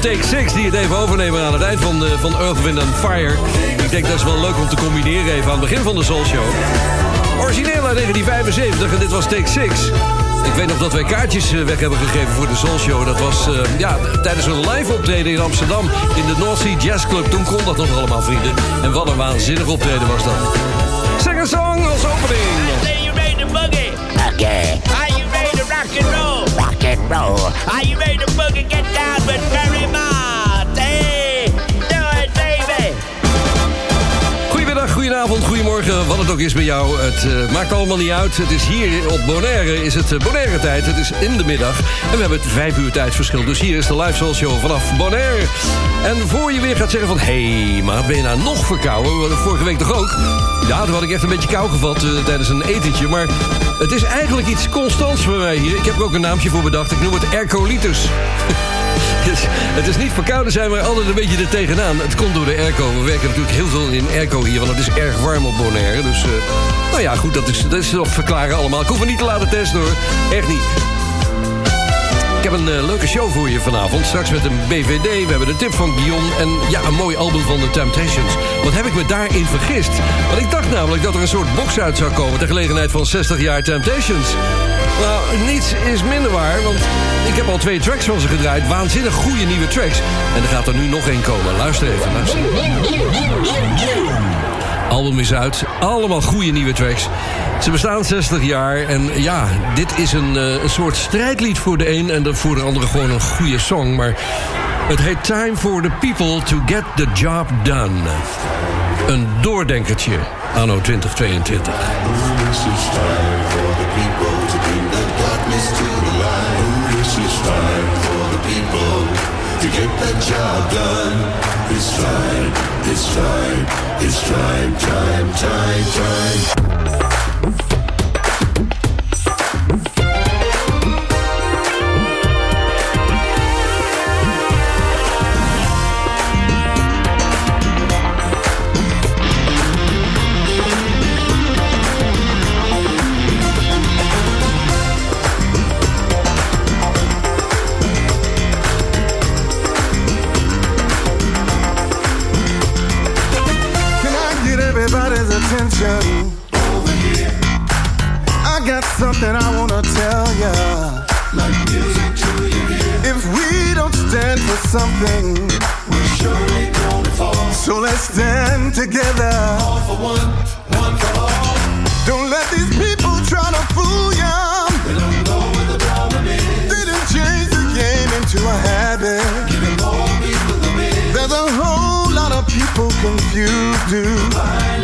Take 6 die het even overnemen aan het eind van, de, van Earth, Wind and Fire. Ik denk dat is wel leuk om te combineren even aan het begin van de Soul Show. Origineel uit 1975 en dit was Take 6. Ik weet nog dat wij kaartjes eh, weg hebben gegeven voor de Soul Show. Dat was eh, ja, tijdens een live optreden in Amsterdam in de North Sea Jazz Club. Toen kon dat nog allemaal, vrienden. En wat een waanzinnig optreden was dat. Sing a song als opening. Are you ready to boogie? Okay, Are you ready to rock and roll? And roll. Are you ready to boogie? Get down with Mott. Goedenavond, goedemorgen, wat het ook is bij jou. Het eh, maakt allemaal niet uit. Het is hier op Bonaire, is het uh, Bonaire tijd. Het is in de middag en we hebben het vijf uur tijdsverschil. Dus hier is de live soul show vanaf Bonaire. En voor je weer gaat zeggen van... hé, hey, maar ben je nou nog verkouden? Vorige week toch ook? Ja, toen had ik echt een beetje kou gevat eh, tijdens een etentje. Maar het is eigenlijk iets constants voor mij hier. Ik heb er ook een naamje voor bedacht. Ik noem het Ercolitis. Het is niet verkouden zijn, maar altijd een beetje er tegenaan. Het komt door de airco. We werken natuurlijk heel veel in airco hier, want het is erg warm op Bonaire. Dus, eh, nou ja, goed, dat is, dat is nog verklaren allemaal. Ik hoef me niet te laten testen hoor. Echt niet. Ik heb een eh, leuke show voor je vanavond. Straks met een BVD, we hebben de tip van Guillaume... en ja, een mooi album van The Temptations. Wat heb ik me daarin vergist? Want ik dacht namelijk dat er een soort box uit zou komen... ter gelegenheid van 60 jaar Temptations. Nou, niets is minder waar, want ik heb al twee tracks van ze gedraaid. Waanzinnig goede nieuwe tracks. En er gaat er nu nog één komen. Luister even, luister. Album is uit. Allemaal goede nieuwe tracks. Ze bestaan 60 jaar. En ja, dit is een, eh, een soort strijdlied voor de een... en voor de andere gewoon een goede song. Maar het heet Time for the People to Get the Job Done. Een doordenkertje anno 2022. This is time for the people to bring the darkness to the light. This is time for the people to get the job done. It's time, it's time, it's time, time, time, time. Attention? Over here. I got something I wanna tell ya. Like music to your ear, If we don't stand for something, we're surely gonna fall. so let's stand together. All for one, one for all. Don't let these people try to fool ya. They don't know what the problem is. They done change the game into a habit. Giving more people the biz. There's a whole lot of people confused, dude.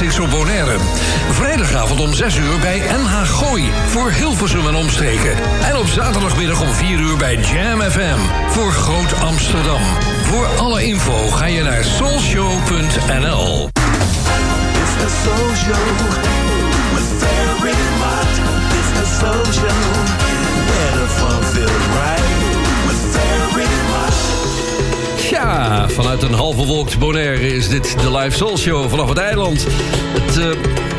Op Bonaire. Vrijdagavond om 6 uur bij NH Gooi voor Hilversum en omstreken. En op zaterdagmiddag om 4 uur bij Jam FM voor Groot Amsterdam. Voor alle info ga je naar soulshow.nl. It's the soul show with Ferry Mott. It's the soul show where the fun feels right with Ferry Mott. Ja, vanuit een half bewolkt Bonaire de Live Soul Show vanaf het eiland. Het eh,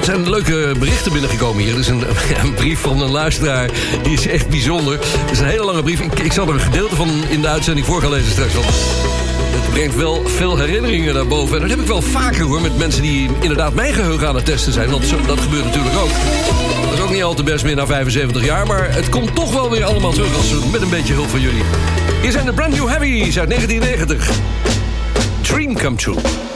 zijn leuke berichten binnengekomen hier. Er is een, een brief van een luisteraar, die is echt bijzonder. Het is een hele lange brief. Ik, zal er een gedeelte van in de uitzending voor gaan lezen straks. Want het brengt wel veel herinneringen naar boven. En dat heb ik wel vaker hoor, met mensen die inderdaad mijn geheugen aan het testen zijn. Want dat gebeurt natuurlijk ook. Dat is ook niet al te best meer na 75 jaar. Maar het komt toch wel weer allemaal terug als, met een beetje hulp van jullie. Hier zijn de Brand New Heavies uit 1990. Dream Come True.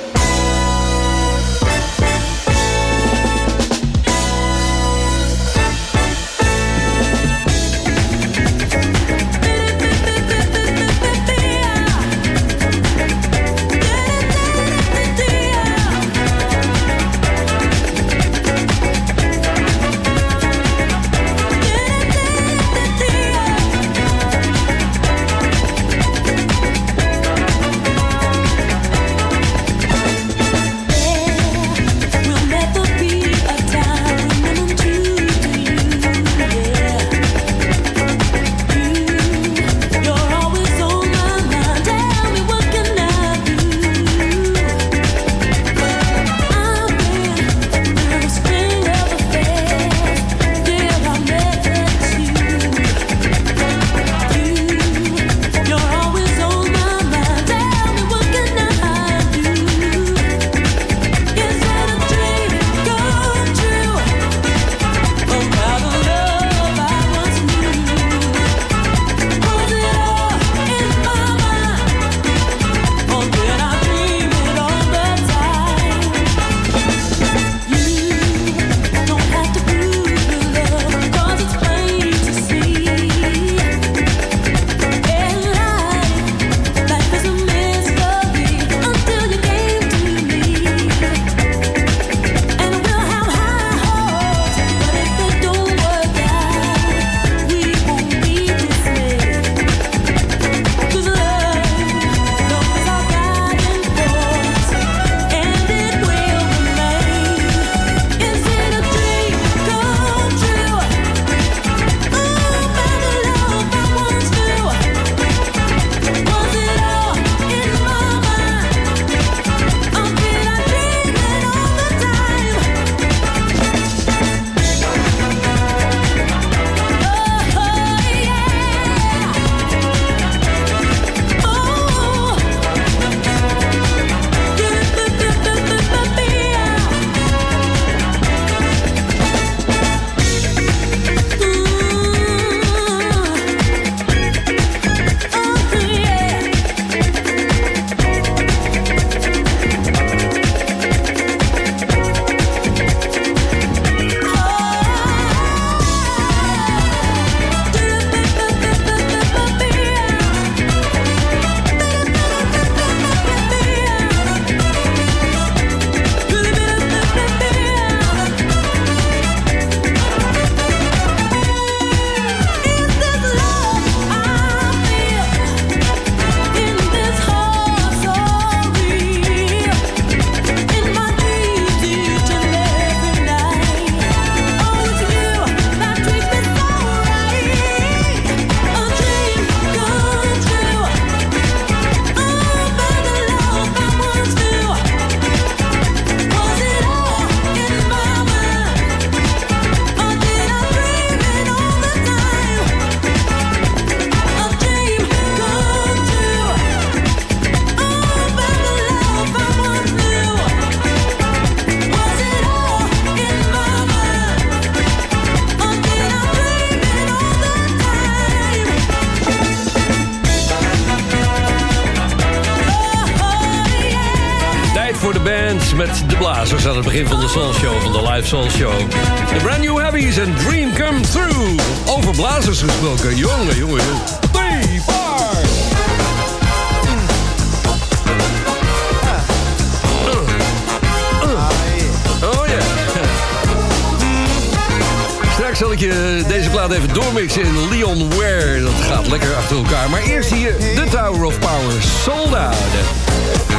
de band met de blazers aan het begin van de Soul Show, van de Live Soul Show. De Brand New Heavies en Dream Come Through. Over blazers gesproken, jongen, jongen, oh, straks zal ik je deze plaat even doormixen in Leon Ware. Dat gaat lekker achter elkaar. Maar eerst hier de Tower of Power Sold Out.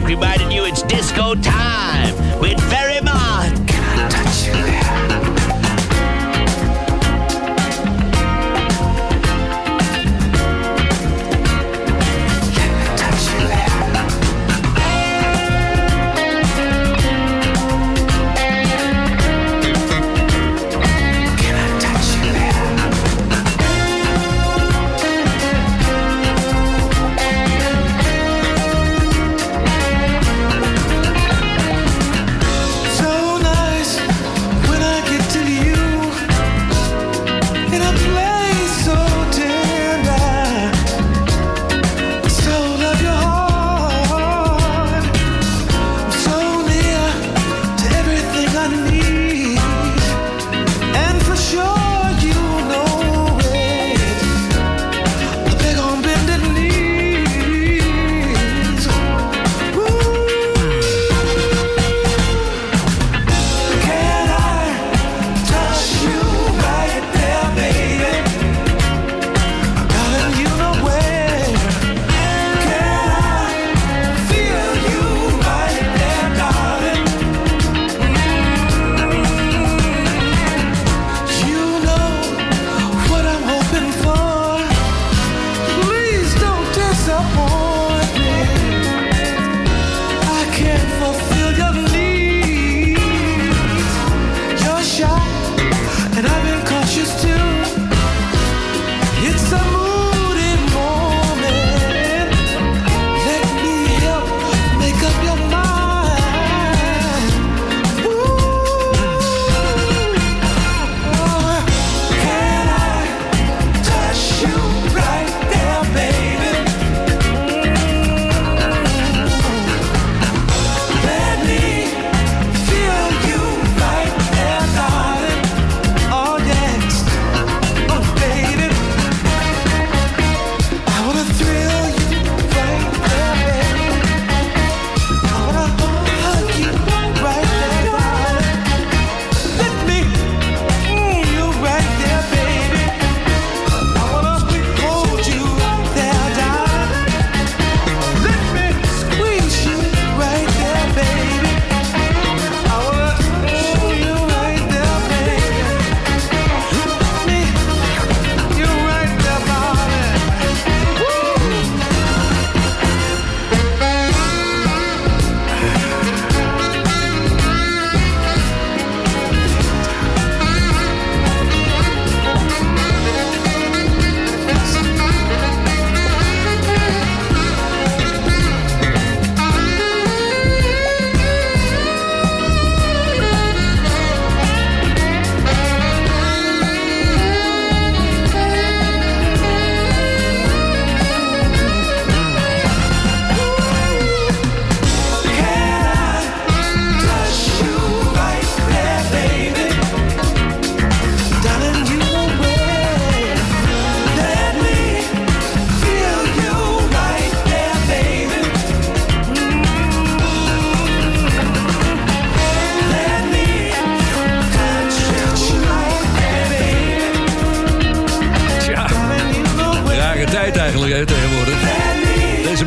Shack reminding you it's disco time with very much.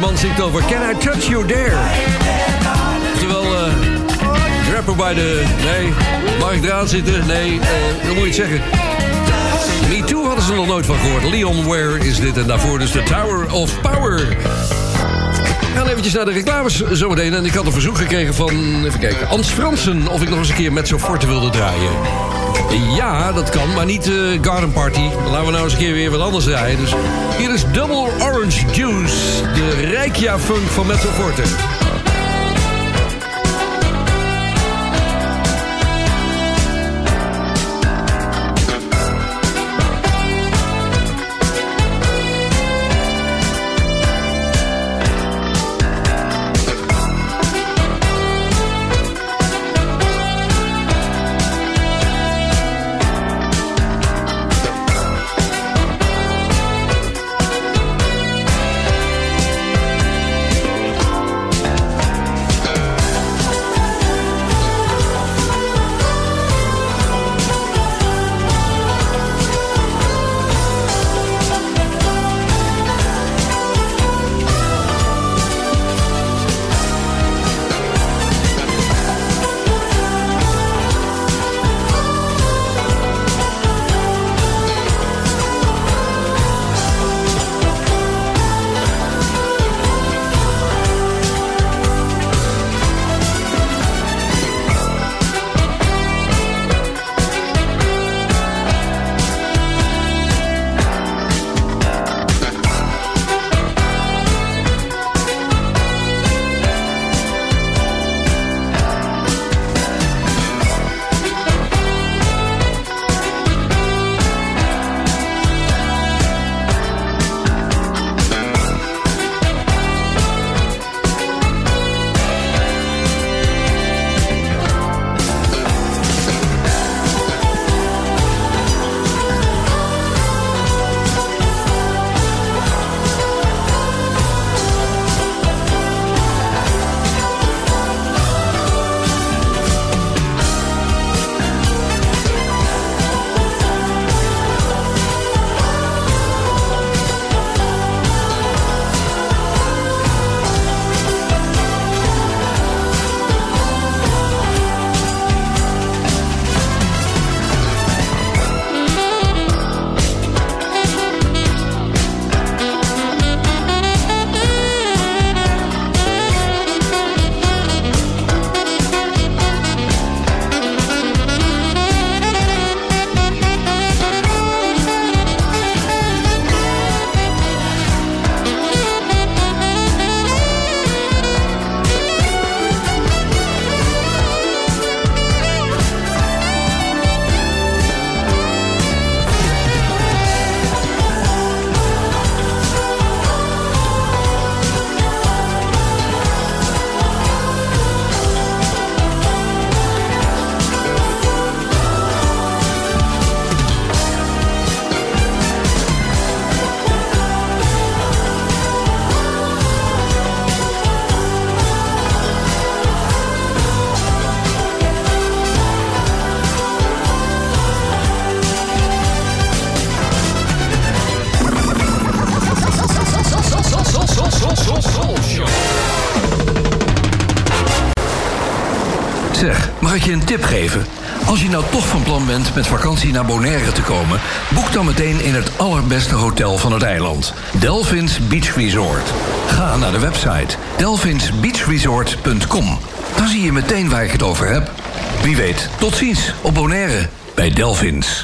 Man zingt over Can I Touch You There? Terwijl, eh grapper by the... Nee, mag ik eraan zitten? Nee, hoe moet je zeggen? Me Too hadden ze nog nooit van gehoord. Leon Ware is dit en daarvoor dus The Tower of Power. We gaan eventjes naar de reclames zometeen. En ik had een verzoek gekregen van, even kijken, Ans Fransen... of ik nog eens een keer met zo'n forte wilde draaien. Ja, dat kan, maar niet eh Garden Party. Laten we nou eens een keer weer wat anders draaien. Dus hier is Double Orange Juice. De Rijkja Funk van Mezzo Forte. Zeg, mag ik je een tip geven? Als je nou toch van plan bent met vakantie naar Bonaire te komen... boek dan meteen in het allerbeste hotel van het eiland. Delphins Beach Resort. Ga naar de website delphinsbeachresort.com. Dan zie je meteen waar ik het over heb. Wie weet, tot ziens op Bonaire bij Delphins.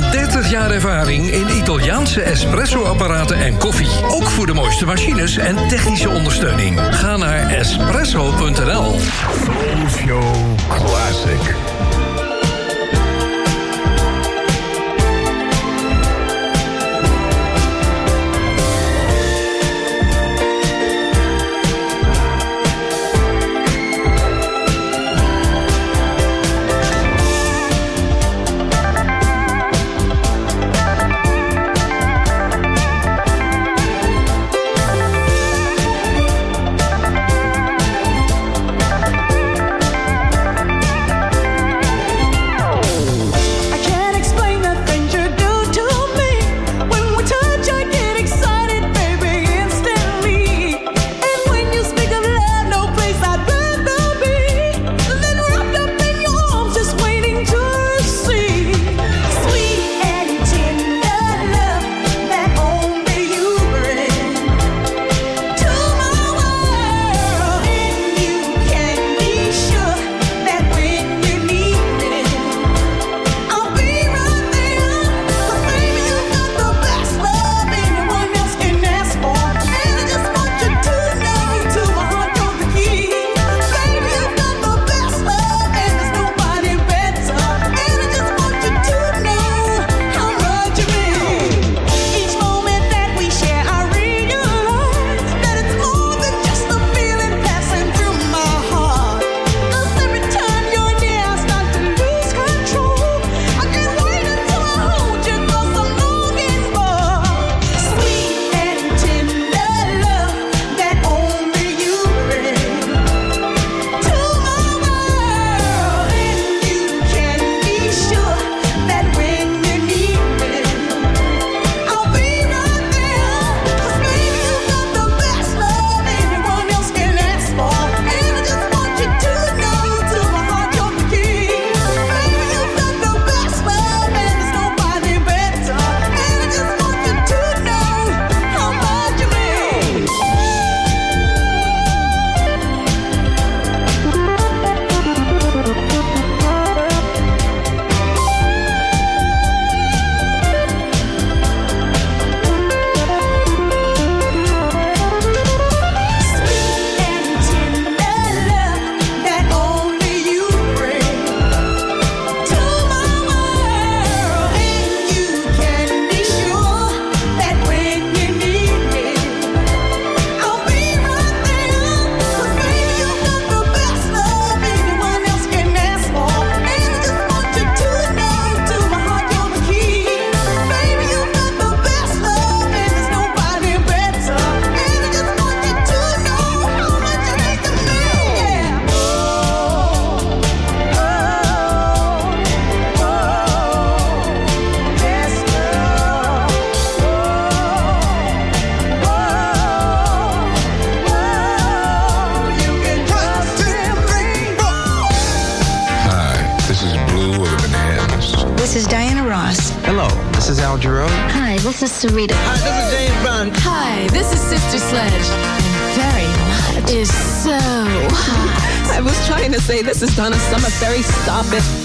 30 jaar ervaring in Italiaanse espresso-apparaten en koffie. Ook voor de mooiste machines en technische ondersteuning. Ga naar espresso.nl. Soulshow Classic. to read it. Hi, this is James Brown. Hi, this is Sister Sledge. And very hot. Is so hot. I was trying to say this is Donna Summer. Very stop it.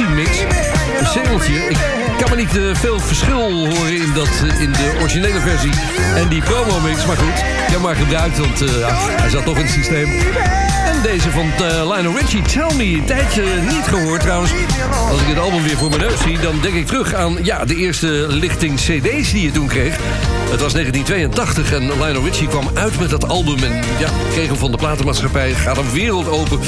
mix, Een singeltje. Ik kan me niet eh, veel verschil horen in, dat, eh, in de originele versie en die promo-mix. Maar goed, ik heb maar gebruikt, want eh, hij zat toch in het systeem. En deze van Lionel Richie, Tell Me. Een tijdje niet gehoord trouwens. Als ik het album weer voor mijn neus zie, dan denk ik terug aan ja, de eerste lichting cd's die je toen kreeg. Het was 1982 en Lionel Richie kwam uit met dat album. En ja, kreeg hem van de platenmaatschappij. Gaat een wereld open.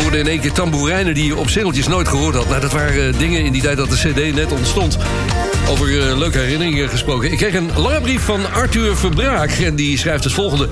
Hoorde in één keer tamboerijnen die je op singeltjes nooit gehoord had. Nou, dat waren eh, dingen in die tijd dat de cd net ontstond. Over eh, leuke herinneringen gesproken. Ik kreeg een lange brief van Arthur Verbraak. En die schrijft het volgende.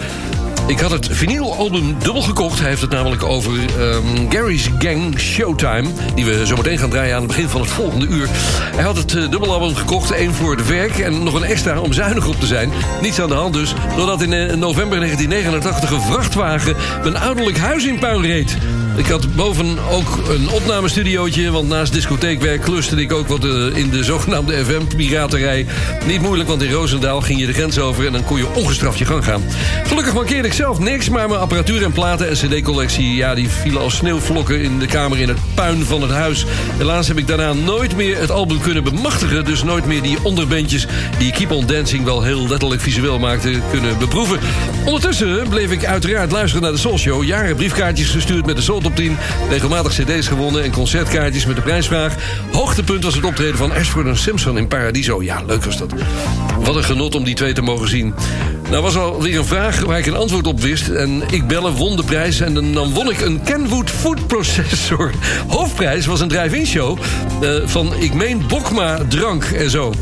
Ik had het vinylalbum dubbel gekocht. Hij heeft het namelijk over ehm, Gary's Gang Showtime. Die we zo meteen gaan draaien aan het begin van het volgende uur. Hij had het eh, dubbelalbum gekocht. één voor de werk en nog een extra om zuinig op te zijn. Niets aan de hand dus. Doordat in november 1989 een vrachtwagen mijn ouderlijk huis in puin reed. Ik had boven ook een opnamestudiootje... want naast discotheekwerk kluste ik ook wat eh, in de zogenaamde FM-piraterij. Niet moeilijk, want in Roosendaal ging je de grens over... en dan kon je ongestraft je gang gaan. Gelukkig mankeerde ik zelf niks... maar mijn apparatuur en platen en cd-collectie... ja, die vielen als sneeuwvlokken in de kamer in het puin van het huis. Helaas heb ik daarna nooit meer het album kunnen bemachtigen... dus nooit meer die onderbandjes die Keep On Dancing... wel heel letterlijk visueel maakte, kunnen beproeven. Ondertussen bleef ik uiteraard luisteren naar de Soul Show... jaren briefkaartjes gestuurd met de Soul Top 10... regelmatig cd's gewonnen en concertkaartjes met de prijsvraag. Hoogtepunt was het optreden van Ashford en Simpson in Paradiso. Ja, leuk was dat. Wat een genot om die twee te mogen zien. Nou was alweer een vraag waar ik een antwoord op wist. En ik bellen, won de prijs en dan- dan won ik een Kenwood Food Processor. Hoofdprijs was een drive-in show eh, van, ik meen, Bokma drank en zo.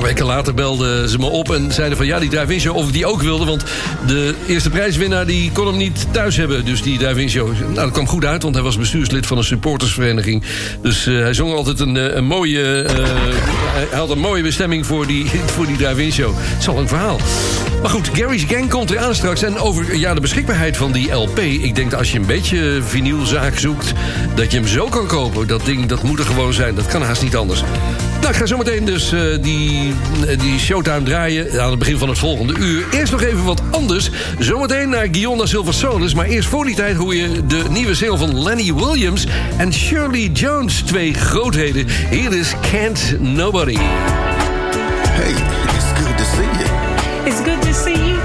Maar weken later belden ze me op en zeiden van... ja, die drive-in show, of ik die ook wilde... want de eerste prijswinnaar die kon hem niet thuis hebben. Dus die drive-in show. Nou, dat kwam goed uit, want hij was bestuurslid van een supportersvereniging. Dus eh, hij zong altijd een, eh, een mooie... eh, hij had een mooie bestemming voor die, voor die drive-in show. Het is al een verhaal. Maar goed, Gary's Gang komt eraan straks. En over ja, de beschikbaarheid van die LP. Ik denk dat als je een beetje vinylzaak zoekt... dat je hem zo kan kopen. Dat ding, dat moet er gewoon zijn. Dat kan haast niet anders. Nou, ik ga zometeen dus eh, die, eh, die showtime draaien aan het begin van het volgende uur. Eerst nog even wat anders. Zometeen naar Guionna Silver Solis. Maar eerst voor die tijd hoor je de nieuwe single van Lenny Williams en Shirley Jones. Twee grootheden. Hier is Can't Nobody. It's good to see you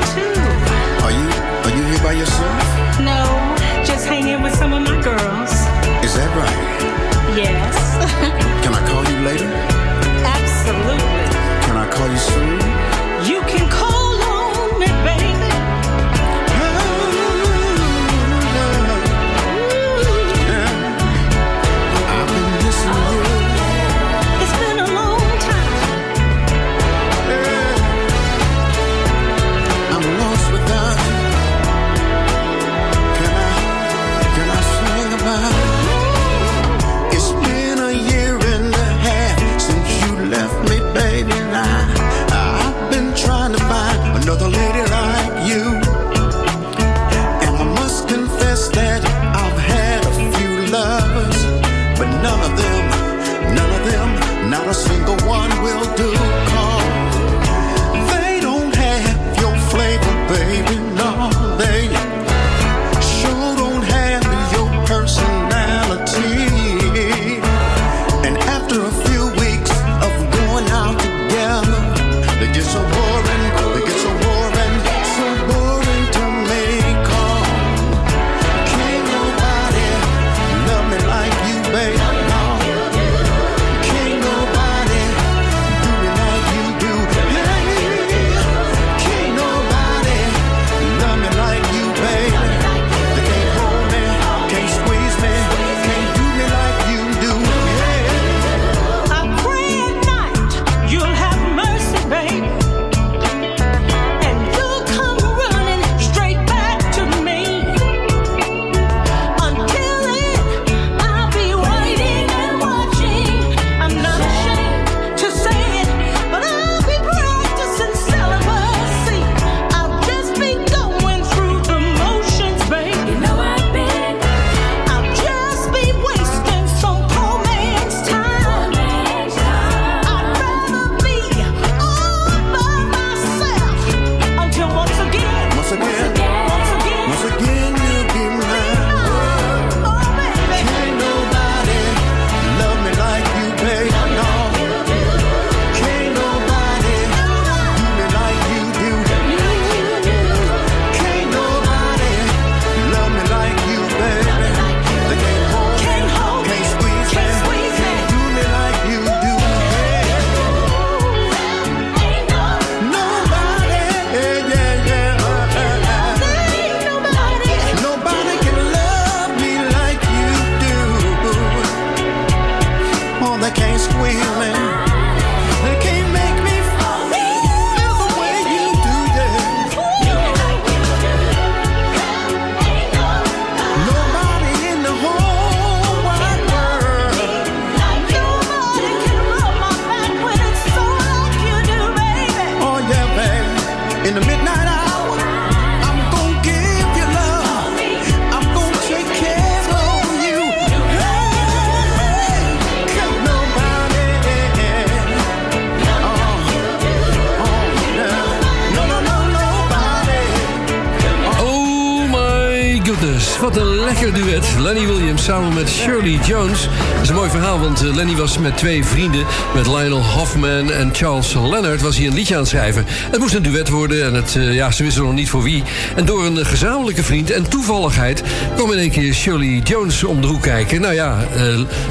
wat een lekker duet. Lenny Williams samen met Shirley Jones. Dat is een mooi verhaal, want eh, Lenny was met twee vrienden... met Lionel Hoffman en Charles Leonard was hij een liedje aan het schrijven. Het moest een duet worden en het, eh, ja, ze wisten nog niet voor wie. En door een eh, gezamenlijke vriend en toevalligheid... kwam in één keer Shirley Jones om de hoek kijken. Nou ja,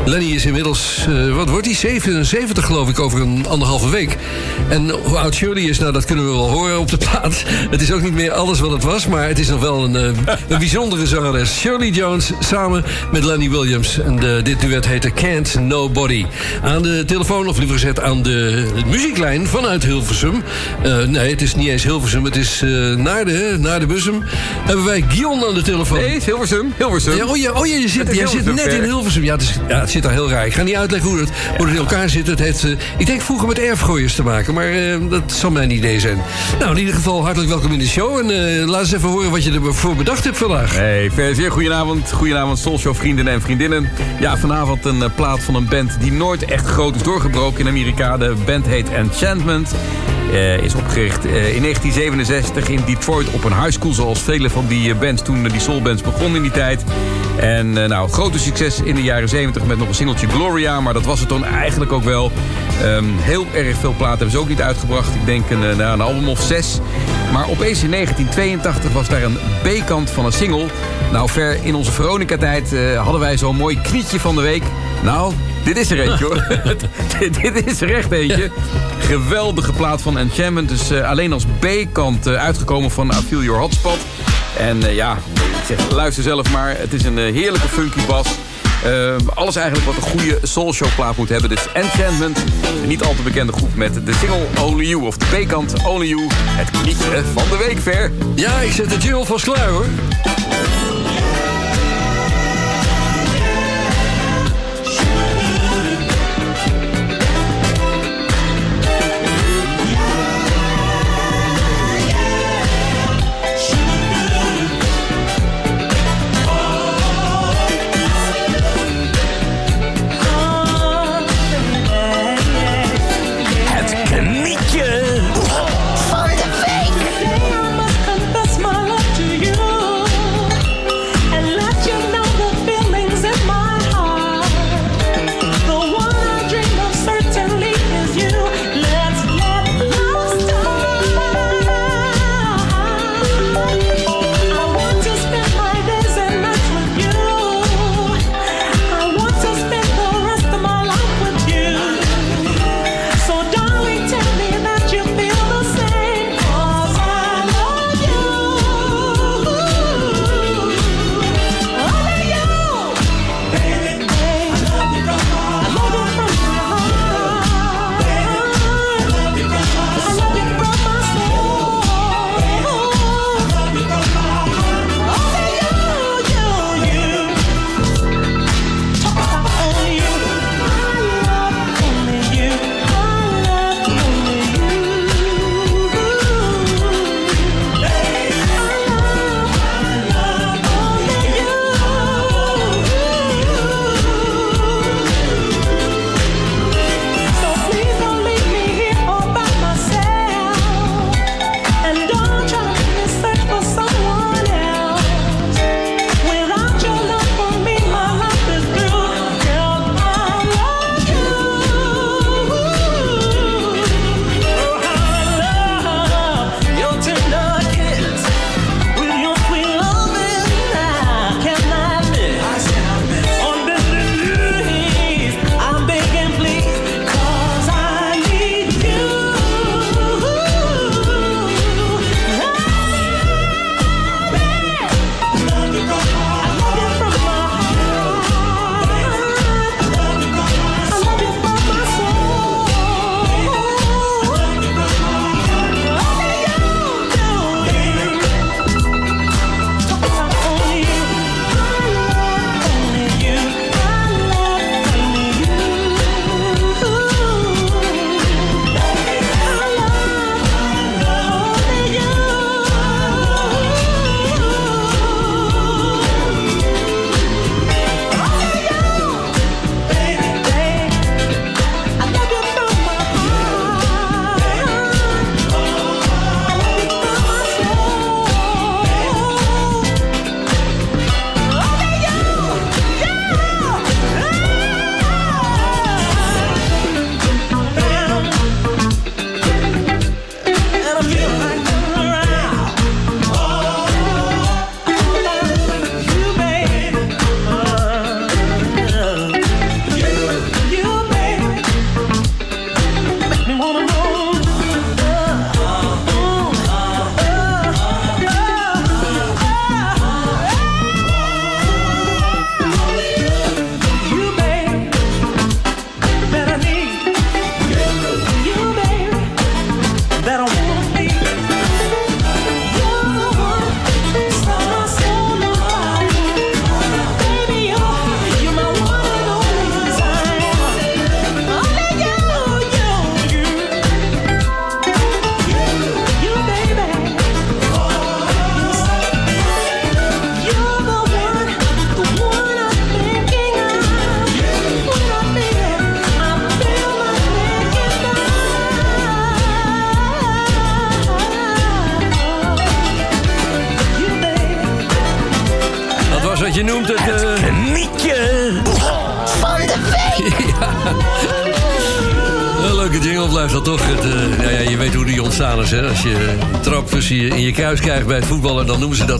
Lenny is inmiddels, wat wordt hij? 77 geloof ik, over een anderhalve week. En hoe oud Shirley is, nou dat kunnen we wel horen op de plaat. Het is ook niet meer alles wat het was, maar het is nog wel een, een bijzondere zangeres. Shirley Jones samen met Lenny Williams. En de, dit duet heette Can't Nobody. Aan de telefoon, of liever gezegd aan de muzieklijn vanuit Hilversum. Eh, nee, het is niet eens Hilversum, het is eh, naar, de, naar de Bussum. Hebben wij Gion aan de telefoon. Nee, het is Hilversum. Hilversum. Ja, oh ja, oh ja je zit, jij zit net in ver. Hilversum. Ja het, is, ja, het zit daar heel raar. Ik ga niet uitleggen hoe het, hoe het in elkaar zit. Het heeft, eh, ik denk vroeger met erfgooiers te maken, maar eh, dat zal mijn idee zijn. Nou, in ieder geval hartelijk welkom in de show. En eh, laat eens even horen wat je ervoor bedacht hebt vandaag. Hey, zeer goedenavond. Goedenavond, Soulshow vrienden en vriendinnen. Ja, vanavond een eh, plaat van een band die nooit echt groot is doorgebroken in Amerika. De band heet Enchantment. Eh, is opgericht eh, in 1967 in Detroit op een high school... zoals vele van die bands toen die soulbands begonnen in die tijd. En nou, grote succes in de jaren 70 met nog een singeltje Gloria... maar dat was het dan eigenlijk ook wel. Ehm, heel erg veel platen hebben ze ook niet uitgebracht. Ik denk een, nou, een album of zes. Maar opeens in 1982 was daar een B-kant van een single. Nou, ver in onze Veronica-tijd eh, hadden wij zo'n mooi knietje van de week. Nou, dit is er eentje hoor. dit, dit is er echt eentje. Geweldige plaat van Enchantment. Dus eh, alleen als B-kant eh, uitgekomen van I Feel Your Hotspot. En ja, ik zeg, luister zelf maar. Het is een heerlijke funky bas. Eh, alles eigenlijk wat een goede soulshow plaat moet hebben. Dus Enchantment, een niet al te bekende groep met de single Only You. Of de B-kant Only You. Het knietje van de week, Ver. Ja, ik zet de jingle vast klaar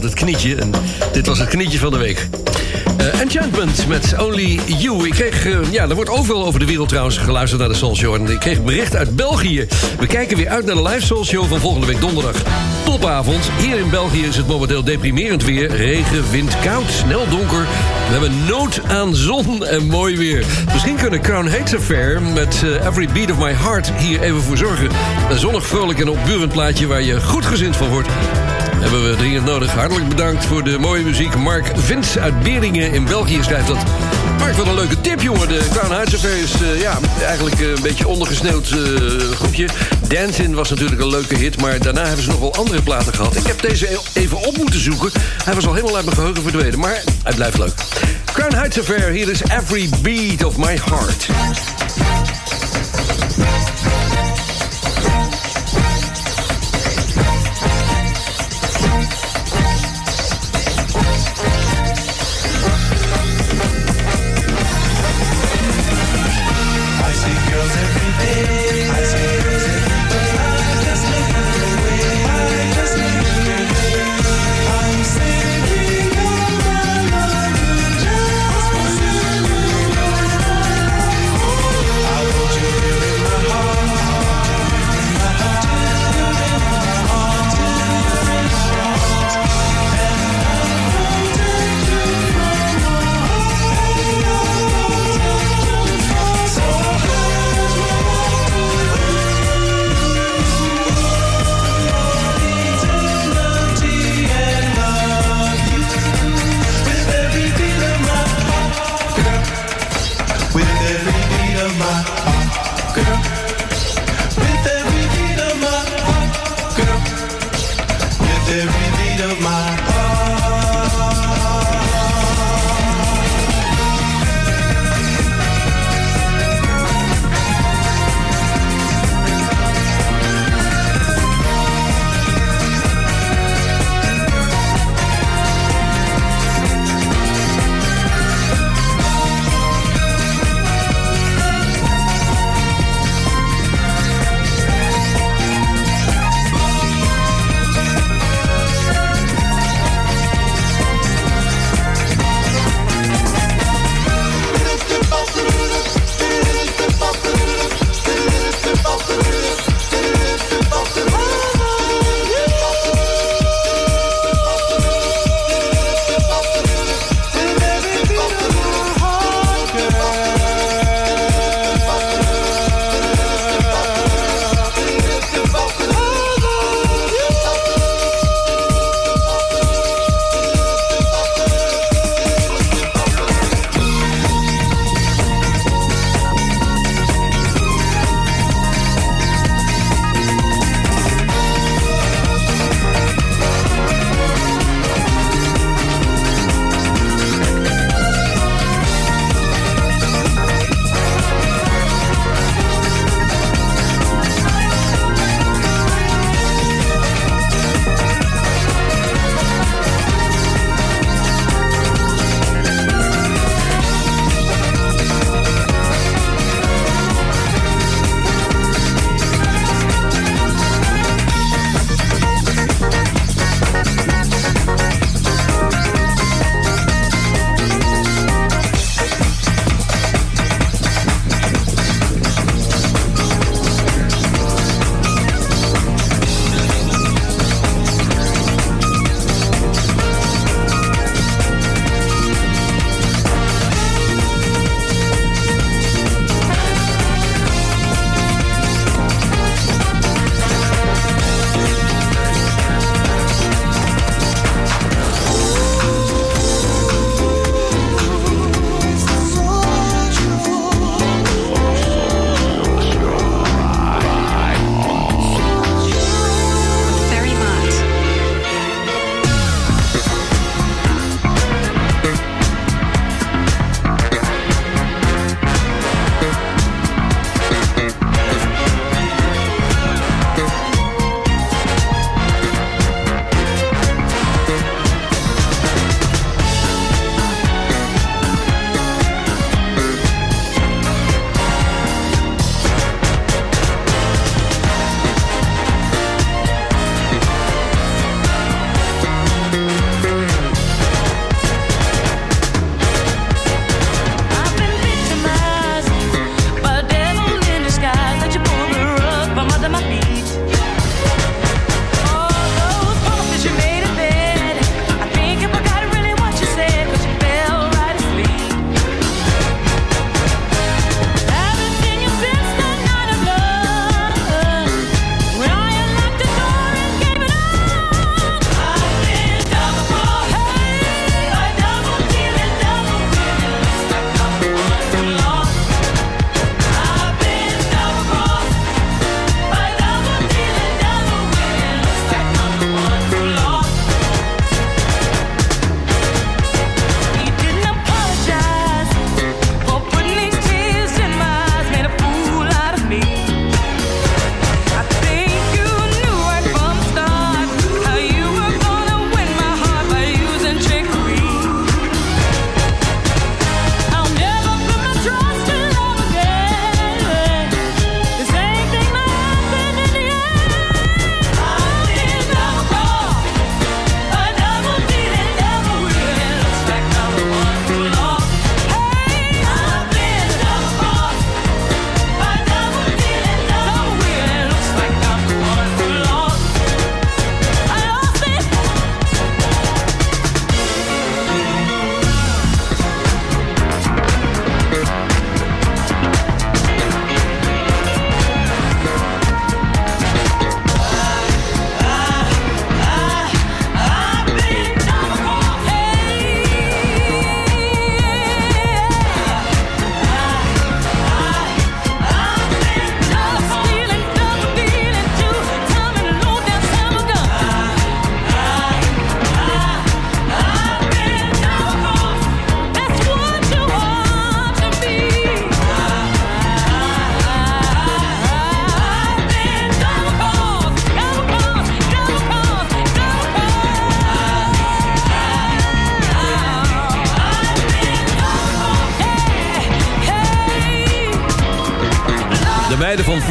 het knietje. En dit was het knietje van de week. Eh, Enchantment met Only You. Ik kreeg, eh, ja, er wordt overal over de wereld trouwens geluisterd naar de Soul Show. En ik kreeg bericht uit België. We kijken weer uit naar de live Soul Show van volgende week donderdag. Topavond. Hier in België is het momenteel deprimerend weer. Regen, wind, koud, snel donker. We hebben nood aan zon en mooi weer. Misschien kunnen Crown Hates Affair met eh, Every Beat of My Heart hier even voor zorgen. Een zonnig, vrolijk en opburend plaatje waar je goed gezind van wordt. Hebben we dringend nodig. Hartelijk bedankt voor de mooie muziek. Mark Vins uit Beringen in België schrijft dat. Mark, wat een leuke tip, jongen. De Crown Heights is eh, ja, eigenlijk eh, een beetje ondergesneeuwd eh, groepje. Dancing was natuurlijk een leuke hit, maar daarna hebben ze nog wel andere platen gehad. Ik heb deze e- even op moeten zoeken. Hij was al helemaal uit mijn geheugen verdwenen, maar hij blijft leuk. Crown Heights Affair, hier is Every Beat of My Heart.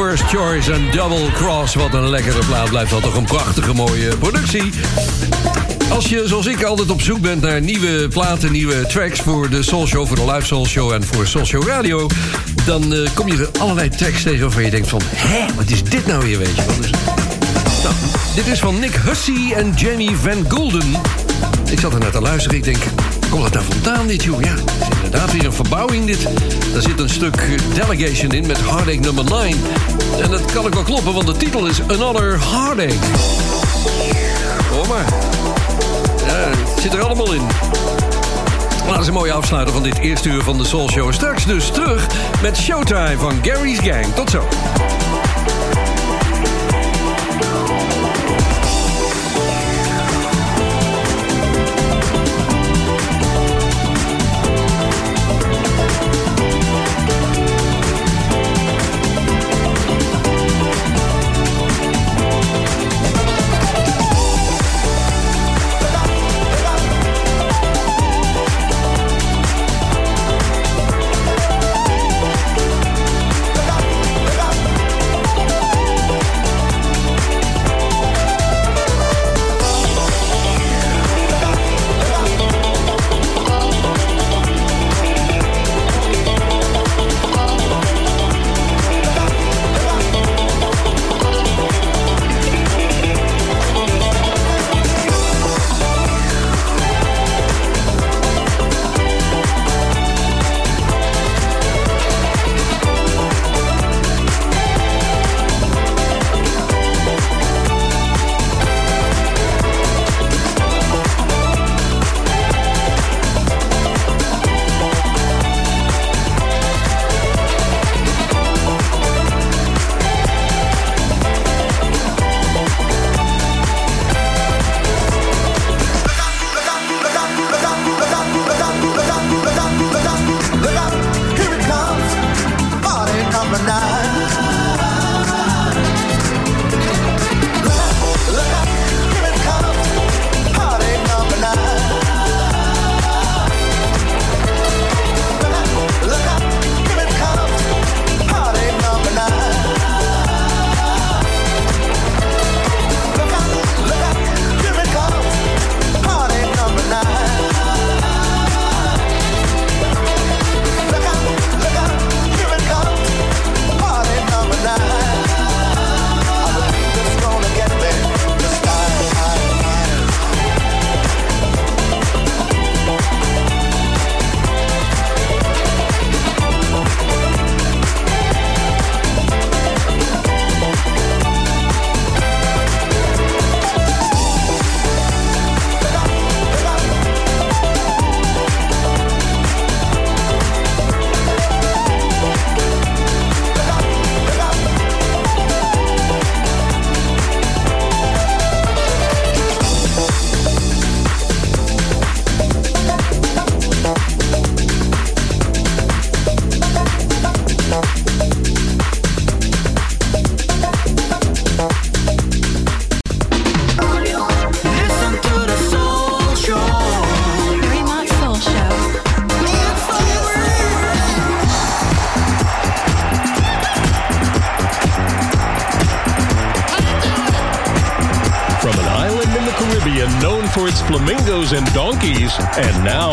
First Choice en Double Cross. Wat een lekkere plaat blijft dat toch een prachtige mooie productie. Als je, zoals ik, altijd op zoek bent naar nieuwe platen, nieuwe tracks... voor de Soul Show, voor de Live Soul Show en voor Soul Show Radio... dan eh, kom je er allerlei tracks tegen waarvan je denkt van... hé, wat is dit nou weer, weet je wel? Dus, nou, dit is van Nick Hussey en Jamie Van Golden. Ik zat er net te luisteren, ik denk... Komt dat daar vandaan, dit, joh? Ja, het is inderdaad weer een verbouwing, dit. Daar zit een stuk Delegation in met Heartache nummer 9. En dat kan ook wel kloppen, want de titel is Another Heartache. Hoor maar. Ja, het zit er allemaal in. Nou, dat is een mooie afsluiter van dit eerste uur van de Soul Show. Straks dus terug met Showtime van Gary's Gang. Tot zo. And donkeys, and now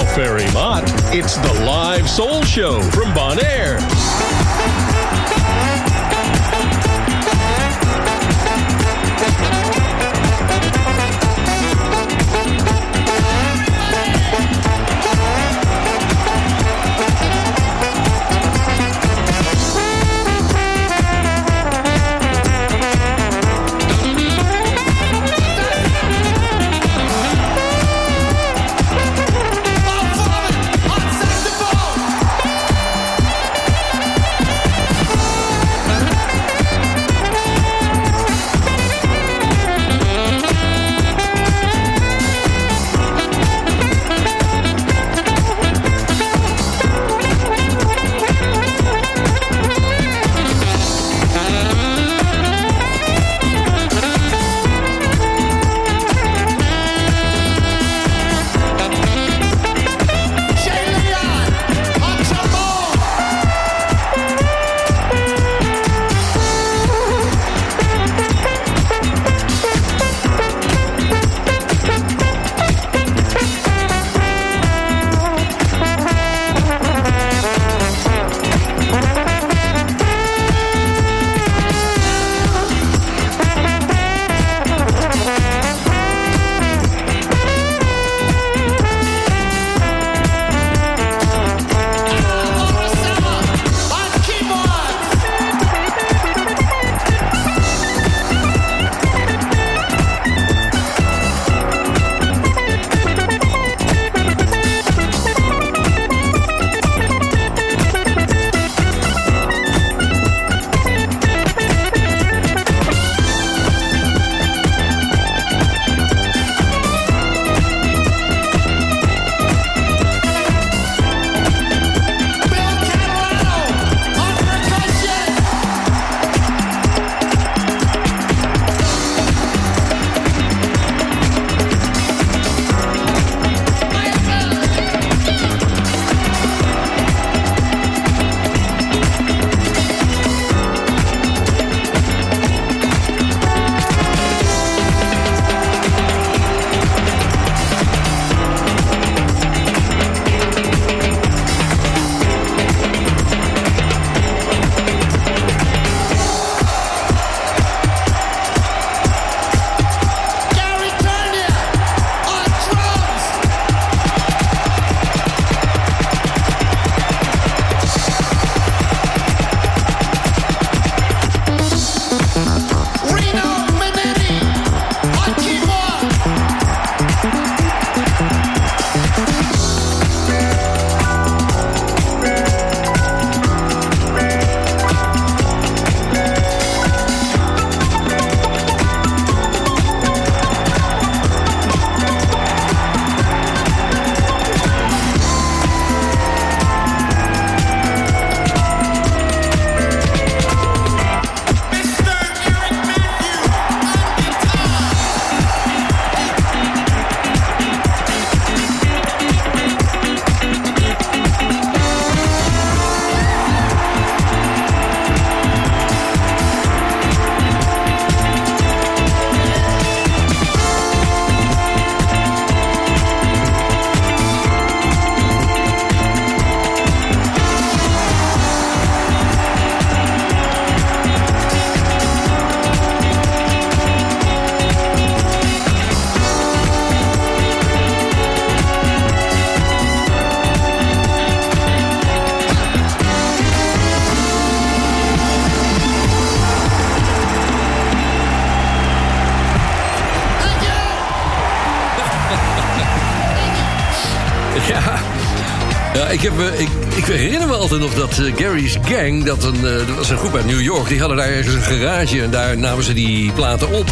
ik, heb, eh, ik, ik herinner me altijd nog dat eh, Gary's Gang, dat, een, eh, was een groep uit New York, die hadden daar ergens een garage en daar namen ze die platen op.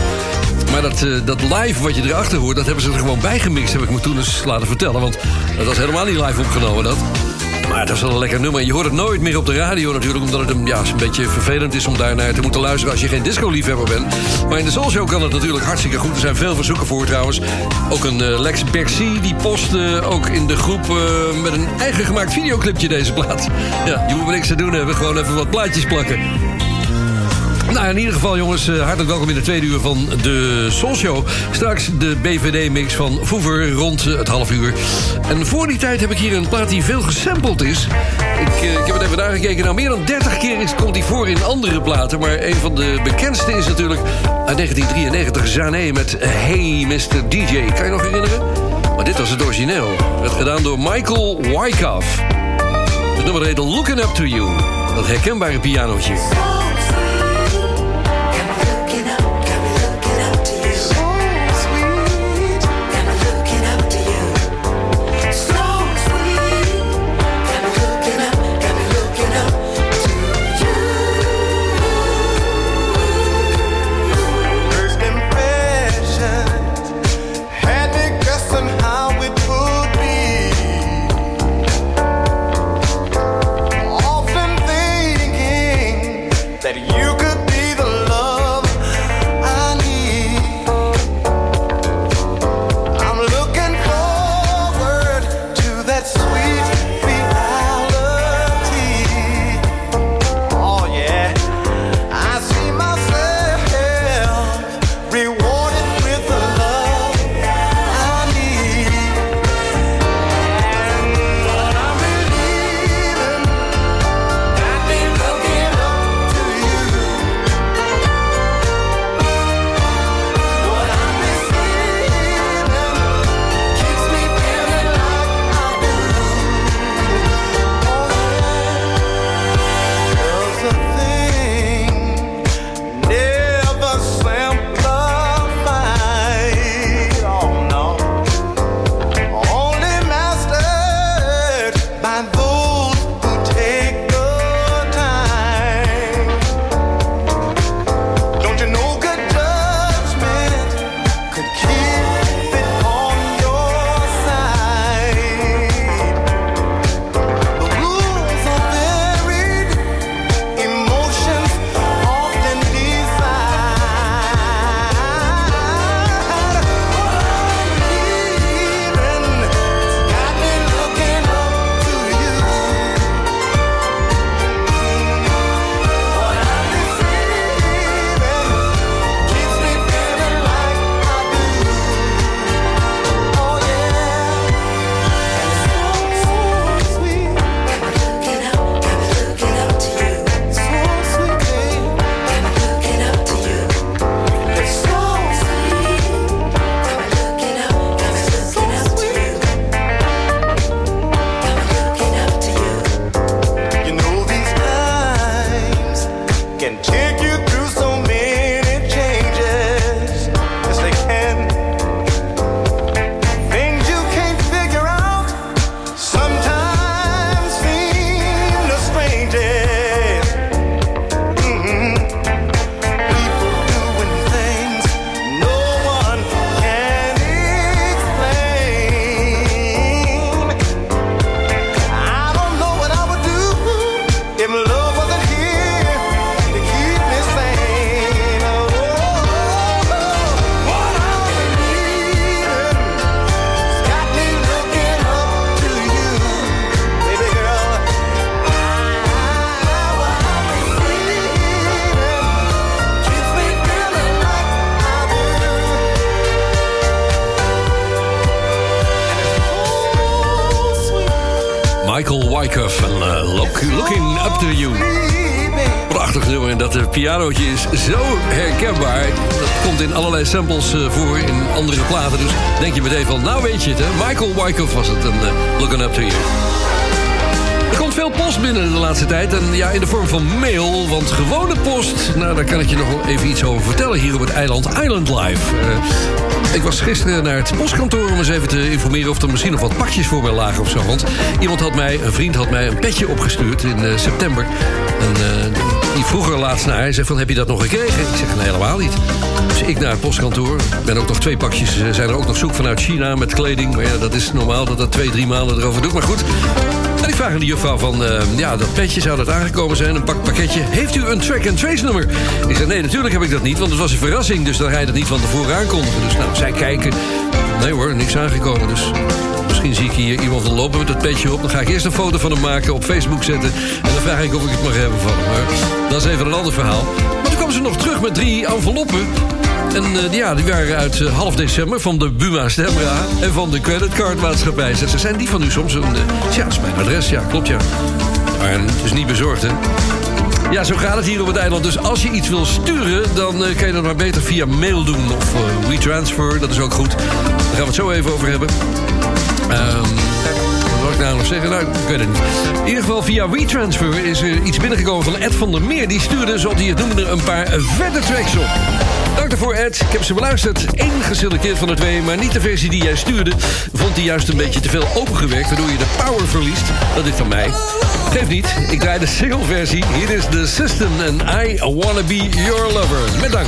Maar dat, dat live wat je erachter hoort, dat hebben ze er gewoon bij gemixt, heb ik me toen eens laten vertellen. Want dat was helemaal niet live opgenomen, dat. Maar dat is wel een lekker nummer. Je hoort het nooit meer op de radio natuurlijk... omdat het een, ja, een beetje vervelend is om daar naar te moeten luisteren... als je geen disco-liefhebber bent. Maar in de Soul Show kan het natuurlijk hartstikke goed. Er zijn veel verzoeken voor trouwens. Ook een eh, Lex Bercy, die post eh, ook in de groep... eh, met een eigen gemaakt videoclipje deze plaat. Ja, je moet niks te doen hebben. Gewoon even wat plaatjes plakken. Nou, in ieder geval, jongens, eh, hartelijk welkom in de tweede uur van de Soul Show. Straks de BVD-mix van Voever rond eh, het half uur. En voor die tijd heb ik hier een plaat die veel gesampled is. Ik, eh, ik heb het even nagekeken. Nou, meer dan 30 keer is, komt hij voor in andere platen. Maar een van de bekendste is natuurlijk uit 1993 Zané met Hey Mr. DJ. Kan je nog herinneren? Maar dit was het origineel. Werd gedaan door Michael Wyckoff. Het nummer heet Looking Up To You. Dat herkenbare pianootje. Pianootje is zo herkenbaar. Dat komt in allerlei samples eh, voor in andere platen. Dus denk je meteen van, nou weet je het hè. Michael Wyckoff was het, en eh, Looking Up To You. Er komt veel post binnen de laatste tijd. En ja, in de vorm van mail. Want gewone post, nou daar kan ik je nog wel even iets over vertellen. Hier op het eiland Island Live. Eh, Ik was gisteren naar het postkantoor om eens even te informeren of er misschien nog wat pakjes voor mij lagen of zo. Want iemand had mij, een vriend had mij een petje opgestuurd in september. En eh, die vroeg er laatst naar. Hij zei van, heb je dat nog gekregen? Ik zeg, nee, helemaal niet. Dus ik naar het postkantoor. Ik ben ook nog twee pakjes, eh, zijn er ook nog zoek vanuit China met kleding. Ja, dat is normaal dat dat twee, drie maanden erover doet. Maar goed, en ik vraag aan de juffrouw van, eh, ja, dat petje zou dat aangekomen zijn, een pak pakketje. Heeft u een track-and-trace nummer? Ik zei, nee, natuurlijk heb ik dat niet, want het was een verrassing. Dus dan ga je niet van tevoren aankondigen. Dus nou, zij kijken. Nee hoor, niks aangekomen. Dus misschien zie ik hier iemand lopen met dat petje op. Dan ga ik eerst een foto van hem maken, op Facebook zetten. En dan vraag ik of ik het mag hebben van hem. Dat is even een ander verhaal. Maar toen kwam ze nog terug met drie enveloppen. En eh, ja, die waren uit eh, half december van de Buma Stemra en van de creditcardmaatschappij. Ze zijn die van u soms? Een, eh, ja, dat is mijn adres, ja, klopt ja. Maar het is niet bezorgd, hè? Ja, zo gaat het hier op het eiland. Dus als je iets wil sturen, dan kan je dat maar beter via mail doen. Of eh, WeTransfer, dat is ook goed. Daar gaan we het zo even over hebben. Ehm wat wil ik nou nog zeggen? Nou, ik weet het niet. In ieder geval via WeTransfer is er iets binnengekomen van Ed van der Meer. Die stuurde, zoals hij het noemde, een paar vette tracks op. Dank daarvoor, Ed. Ik heb ze beluisterd. Eén geselecteerd van de twee, maar niet de versie die jij stuurde. Vond hij juist een beetje te veel opengewerkt, waardoor je de power verliest. Dat is van mij. Geeft niet, ik draai de single versie. Hier is The System en I Wanna Be Your Lover. Met dank.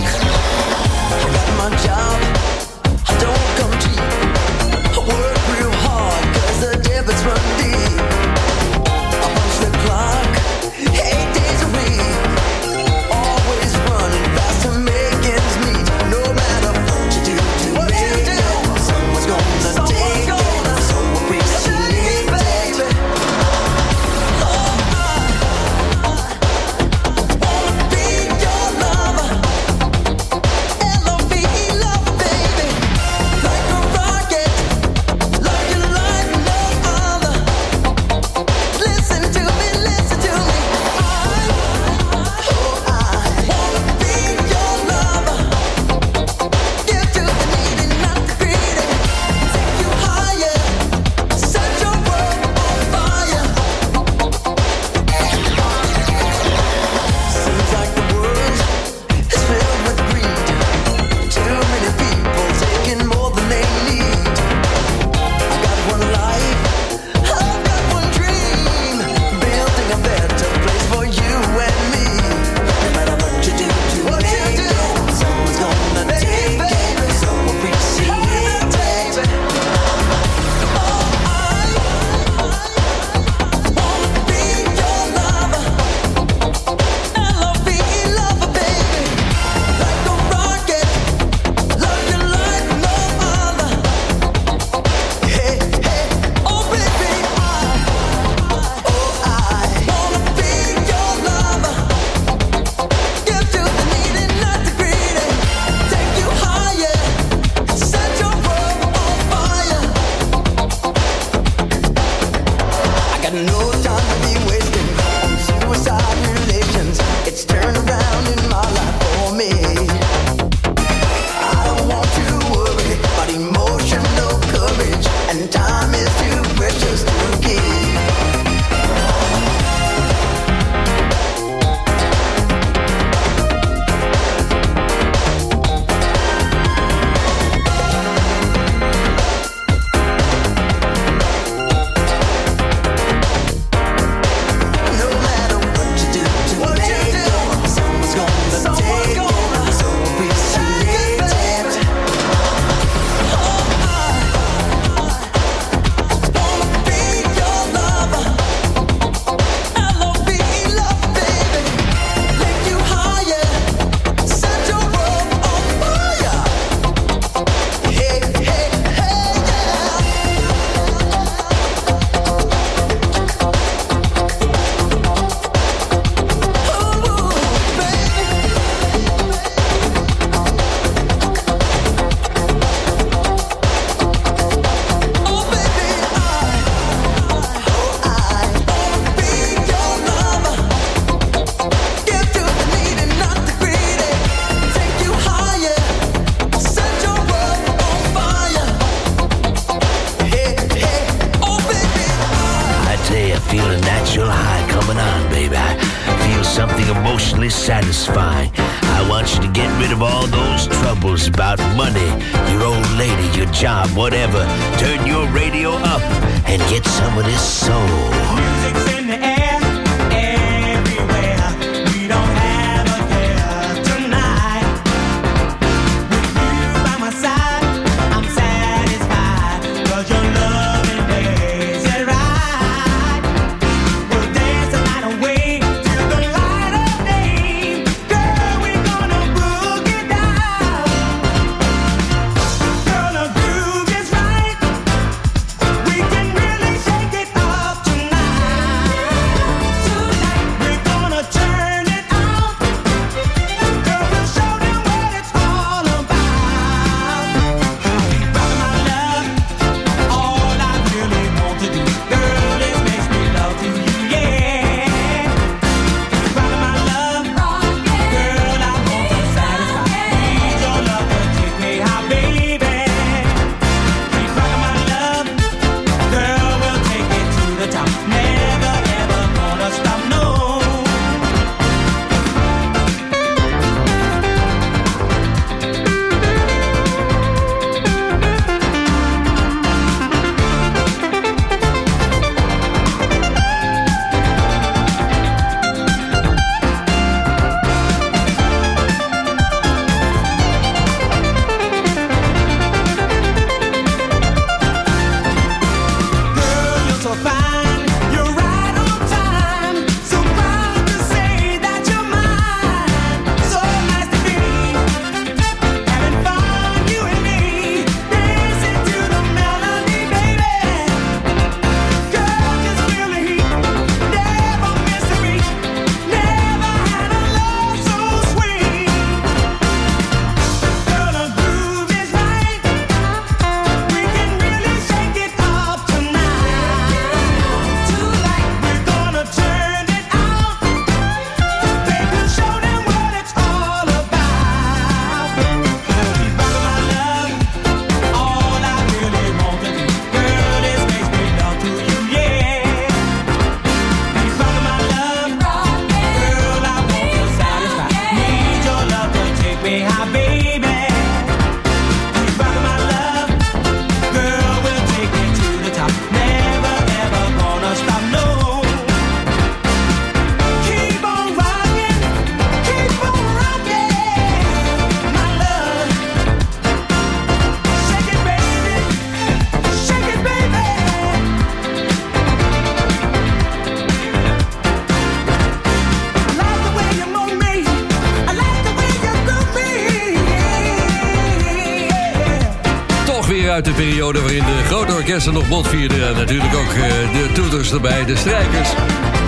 periode waarin de grote orkesten nog botvierden. En natuurlijk ook eh, de toeters erbij, de strijkers.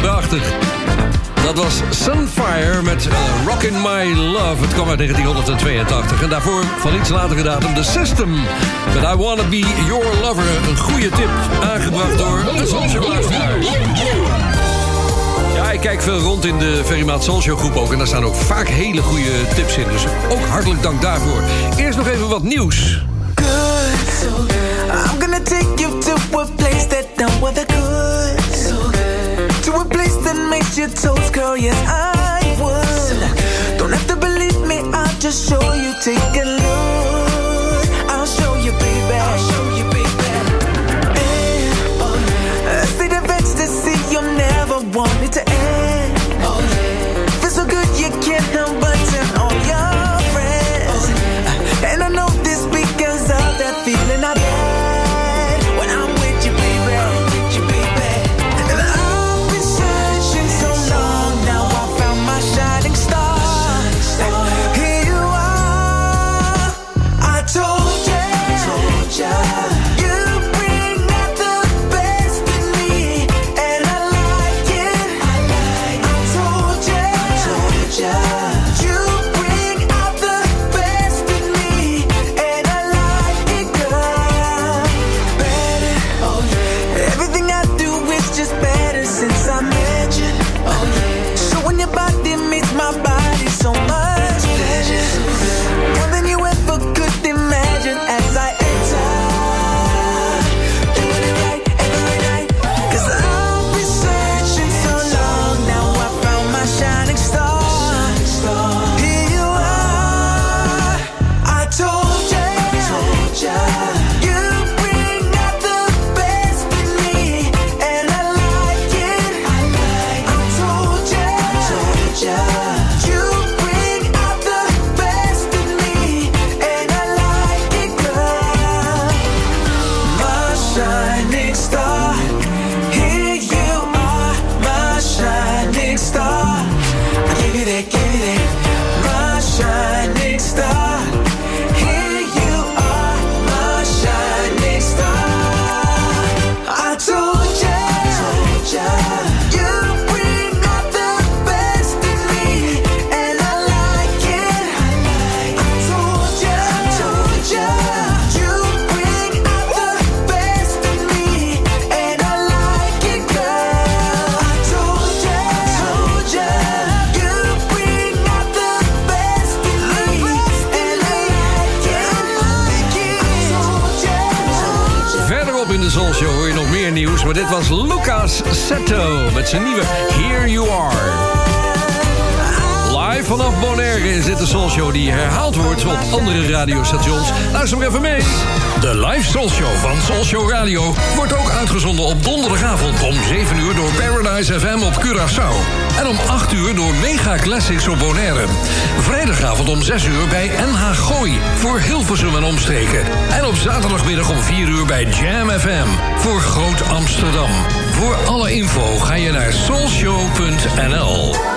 Prachtig. Dat was Sunfire met eh, Rockin' My Love. Het kwam uit 1982. En daarvoor van iets latere datum The System. But I Wanna Be Your Lover. Een goede tip. Aangebracht door een Solskjaer Ja, ik kijk veel rond in de verimaat social groep ook. En daar staan ook vaak hele goede tips in. Dus ook hartelijk dank daarvoor. Eerst nog even wat nieuws. I'm gonna take you to a place that done with the good. So good. To a place that makes your toes curl, yes, I would. Don't have to believe me, I'll just show you. Take a look. I'll show you, baby. I'll show you, baby. Then, oh, yeah. I see the ecstasy, you'll never want it to end. Zijn nieuwe Here You Are. Live vanaf Bonaire is dit de Soul Show die herhaald wordt op andere radiostations. Luister maar even mee. De live Soul Show van Soul Show Radio wordt ook uitgezonden op donderdagavond om 7 uur door Paradise FM op Curaçao. En om 8 uur door Mega Classics op Bonaire. Vrijdagavond om 6 uur bij NH Gooi voor Hilversum en omstreken. En op zaterdagmiddag om 4 uur bij Jam FM voor Groot Amsterdam. Voor alle info ga je naar soulshow.nl.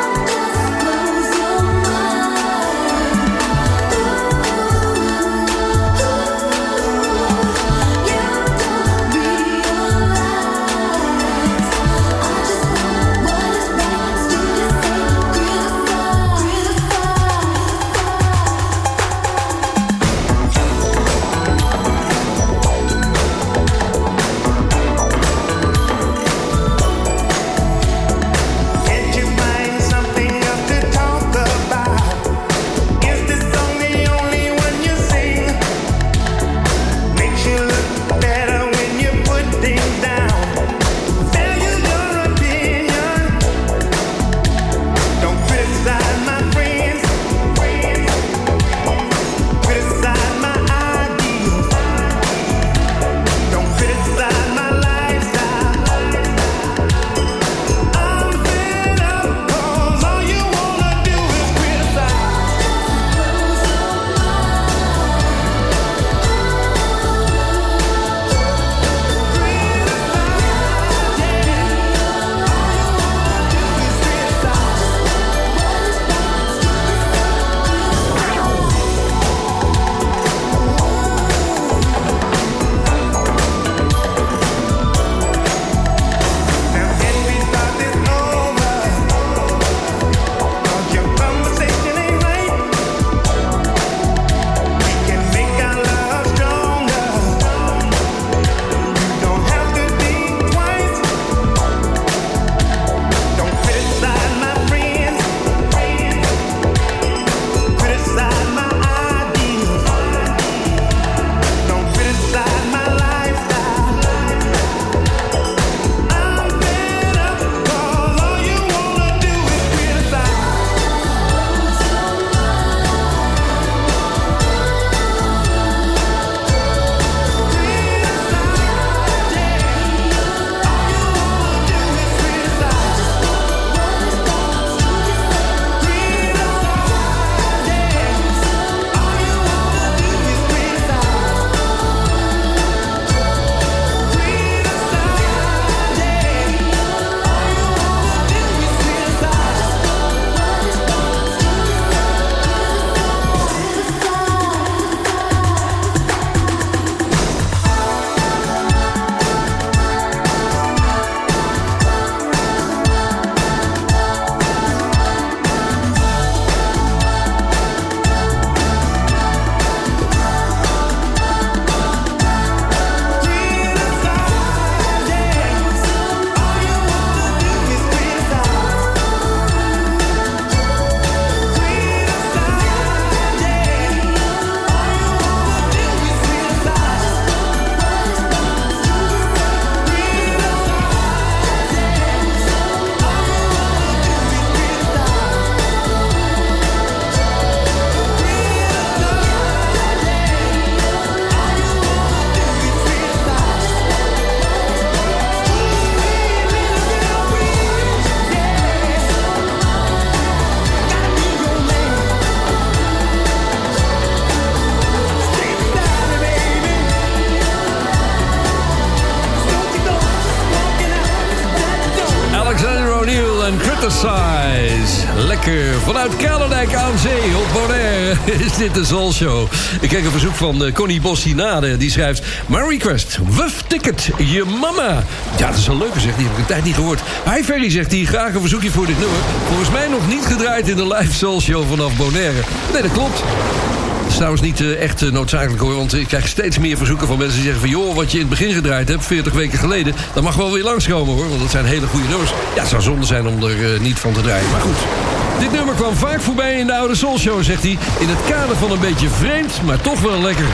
dit de Soul Show. Ik kreeg een verzoek van eh, Connie Bossinade. Die schrijft... My request, Wuff Ticket, je mama. Ja, dat is een leuke zeg, die heb ik een tijd niet gehoord. Hi Ferry, zegt hij, graag een verzoekje voor dit nummer. Volgens mij nog niet gedraaid in de live Soul Show vanaf Bonaire. Nee, dat klopt. Dat is trouwens niet eh, echt eh, noodzakelijk hoor. Want ik krijg steeds meer verzoeken van mensen die zeggen van... joh, wat je in het begin gedraaid hebt, 40 weken geleden... dat mag wel weer langskomen hoor. Want dat zijn hele goede nummers. Ja, het zou zonde zijn om er niet van te draaien. Maar goed. Dit nummer kwam vaak voorbij in de oude Soul Show, zegt hij. In het kader van een beetje vreemd, maar toch wel lekker.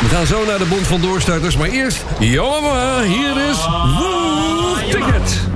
We gaan zo naar de Bond van Doorstarters, maar eerst... Mama, hier is Woo Ticket.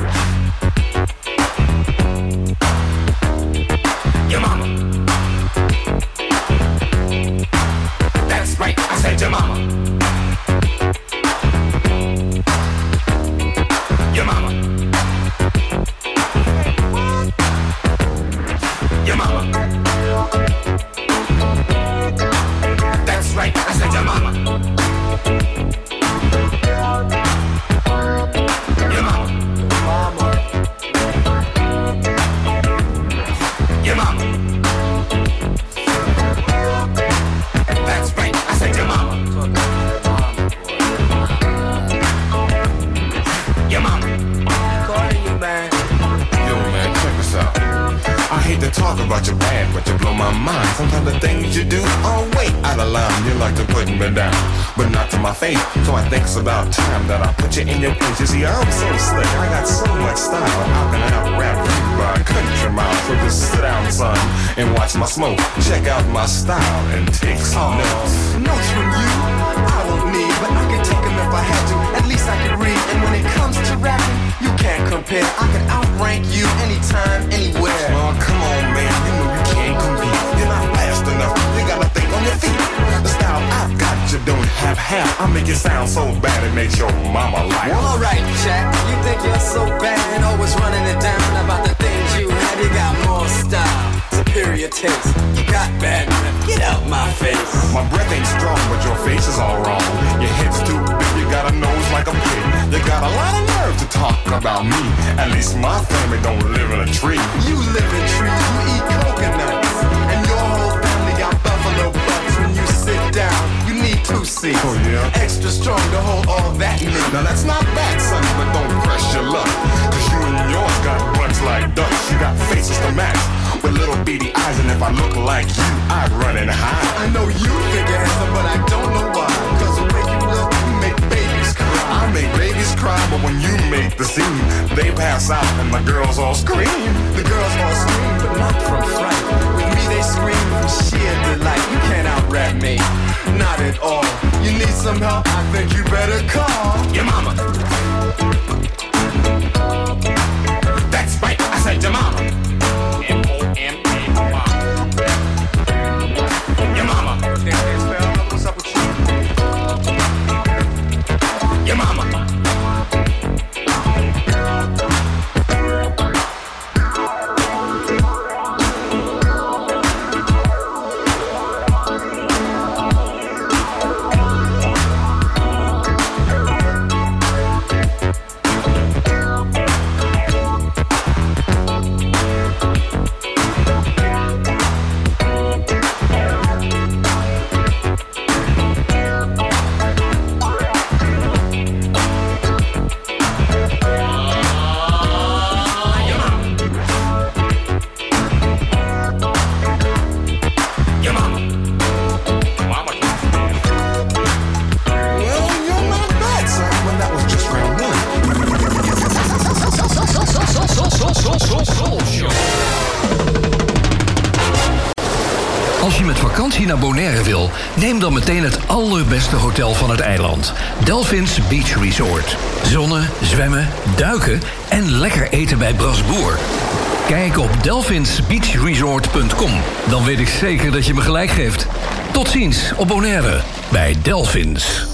Seats. Oh, yeah? Extra strong to hold all that meat. Now that's not bad, son, but don't press your luck. Cause you and yours got butts like ducks. You got faces to match with little beady eyes. And if I look like you, I'd run and hide. I know you think you're handsome, but I don't know why. Make babies cry, but when you make the scene, they pass out and the girls all scream. The girls all scream, but not from fright. With me, they scream from sheer delight. You can't out rap me, not at all. You need some help? I think you better call Your mama. That's right, I said your mama. Neem dan meteen het allerbeste hotel van het eiland. Delphins Beach Resort. Zonnen, zwemmen, duiken en lekker eten bij Brasboer. Kijk op delphinsbeachresort.com. Dan weet ik zeker dat je me gelijk geeft. Tot ziens op Bonaire bij Delphins.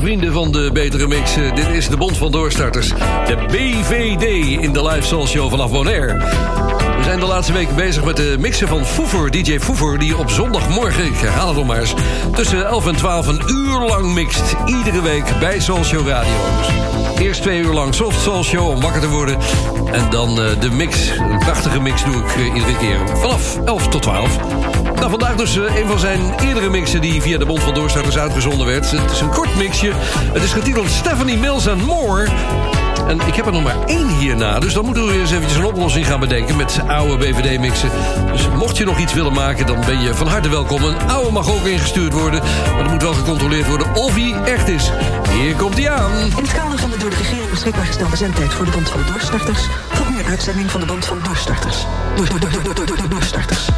Vrienden van de Betere Mix. eh, Dit is de Bond van Doorstarters. De BVD in de Live Soul Show vanaf Bonaire. We zijn de laatste weken bezig met de mixen van Foever, DJ Foever... die op zondagmorgen, ik herhaal het nog maar eens... tussen 11 en 12 een uur lang mixt. Iedere week bij Soul Show Radio. Eerst twee uur lang Soft Soul Show om wakker te worden. En dan eh, de mix, een prachtige mix doe ik eh, iedere keer vanaf 11 tot 12. Nou, vandaag dus eh, een van zijn eerdere mixen die via de Bond van Doorstarters uitgezonden werd. Het is een kort mixje. Het is getiteld Stephanie Mills and More. En ik heb er nog maar één hierna. Dus dan moeten we eens eventjes een oplossing gaan bedenken met oude BVD-mixen. Dus mocht je nog iets willen maken, dan ben je van harte welkom. Een oude mag ook ingestuurd worden. Maar er moet wel gecontroleerd worden of hij echt is. Hier komt hij aan. In het kader van de door de regering beschikbaar gestelde zendtijd voor de Bond van Doorstarters... volgt een uitzending van de Bond van Doorstarters. Door, door, door, door, door, door, door, doorstarters.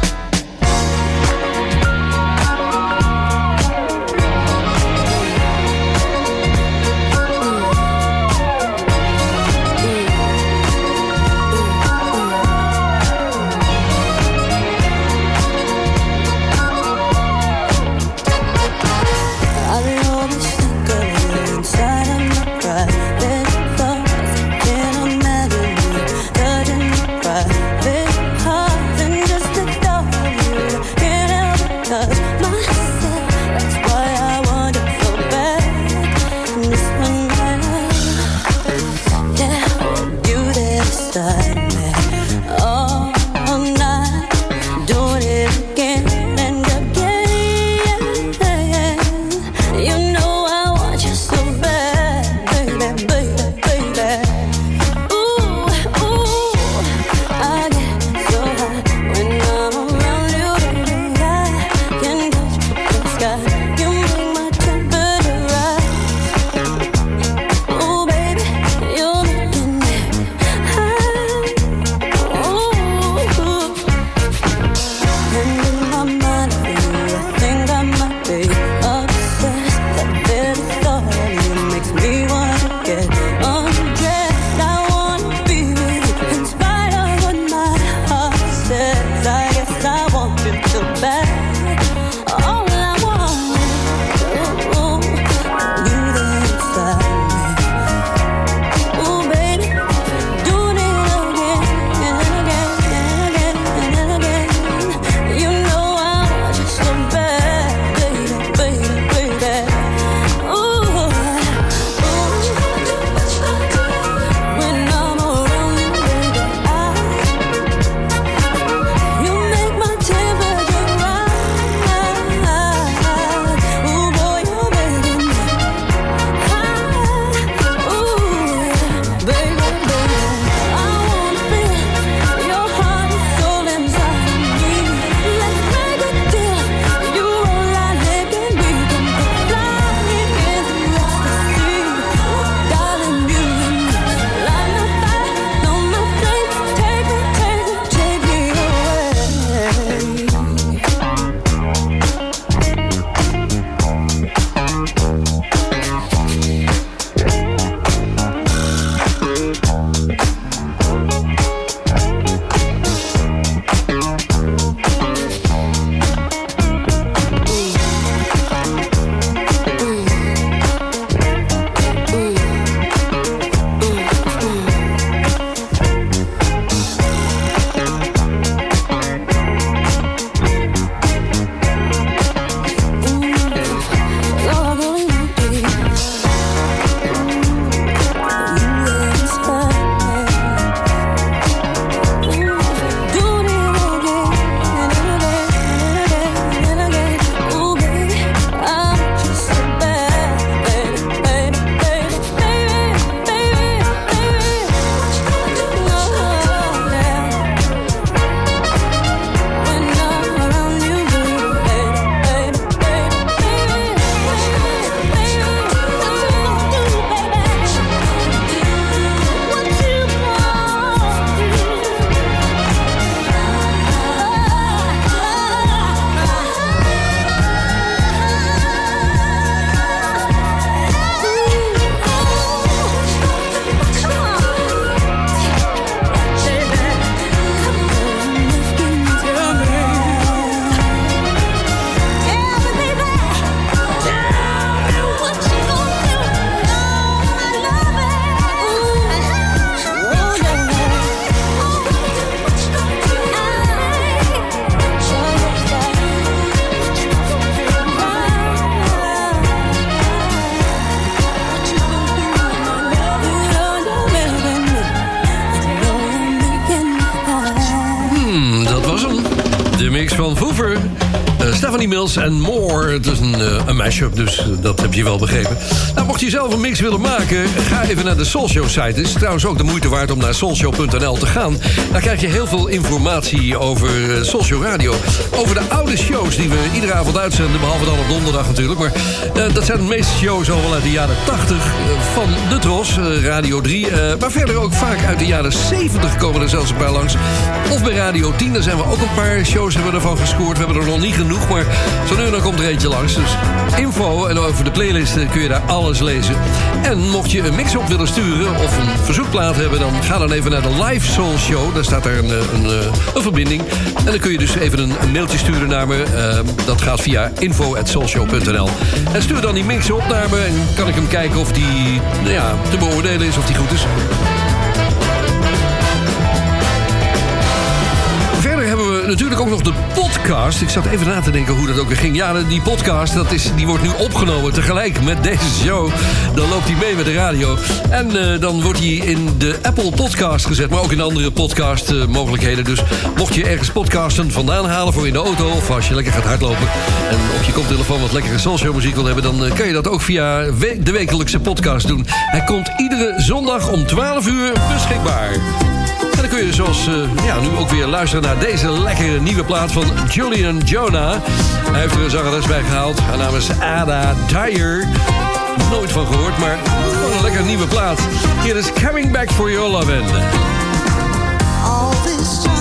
En More. Het is een, eh, een mashup, dus eh, dat heb je wel begrepen. Nou, mocht je zelf een mix willen maken, ga even naar de Soulshow site. Het is trouwens ook de moeite waard om naar soulshow.nl te gaan. Daar krijg je heel veel informatie over eh, Soulshow Radio. Over de oude shows die we iedere avond uitzenden, behalve dan op donderdag natuurlijk. Maar dat zijn de meeste shows al wel uit de jaren 80 eh, van de Tros, Radio 3. eh, maar verder ook vaak uit de jaren 70 komen er zelfs een paar langs. Of bij Radio 10, daar zijn we ook een paar shows hebben we gescoord. We hebben er nog niet genoeg, maar zo nu dan komt er eentje langs. Dus info en over de playlist eh, kun je daar alles lezen. En mocht je een mix op willen sturen of een verzoekplaat hebben... dan ga dan even naar de Live Soul Show. Daar staat daar een, eh, een, eh, een verbinding. En dan kun je dus even een, mailtje sturen naar me. Eh, dat gaat via info.soulshow.nl. En stuur dan die mix op naar me en kan ik hem kijken of die nou ja, te beoordelen is, of die goed is. Natuurlijk ook nog de podcast. Ik zat even na te denken hoe dat ook weer ging. Ja, die podcast dat is, die wordt nu opgenomen tegelijk met deze show. Dan loopt hij mee met de radio. En eh, dan wordt hij in de Apple Podcast gezet. Maar ook in andere podcast eh, mogelijkheden. Dus mocht je ergens podcasten vandaan halen voor in de auto... of als je lekker gaat hardlopen... en op je koptelefoon wat lekkere soulshow muziek wil hebben... dan eh, kan je dat ook via de wekelijkse podcast doen. Hij komt iedere zondag om 12 uur beschikbaar. Dan kun je zoals eh, ja, nu ook weer luisteren naar deze lekkere nieuwe plaat van Julian Jonah. Hij heeft er een zangeres bij gehaald. Haar naam is Ada Dyer. Nooit van gehoord, maar gewoon een lekkere nieuwe plaat. Hier is Coming Back For Your Lovin'. All this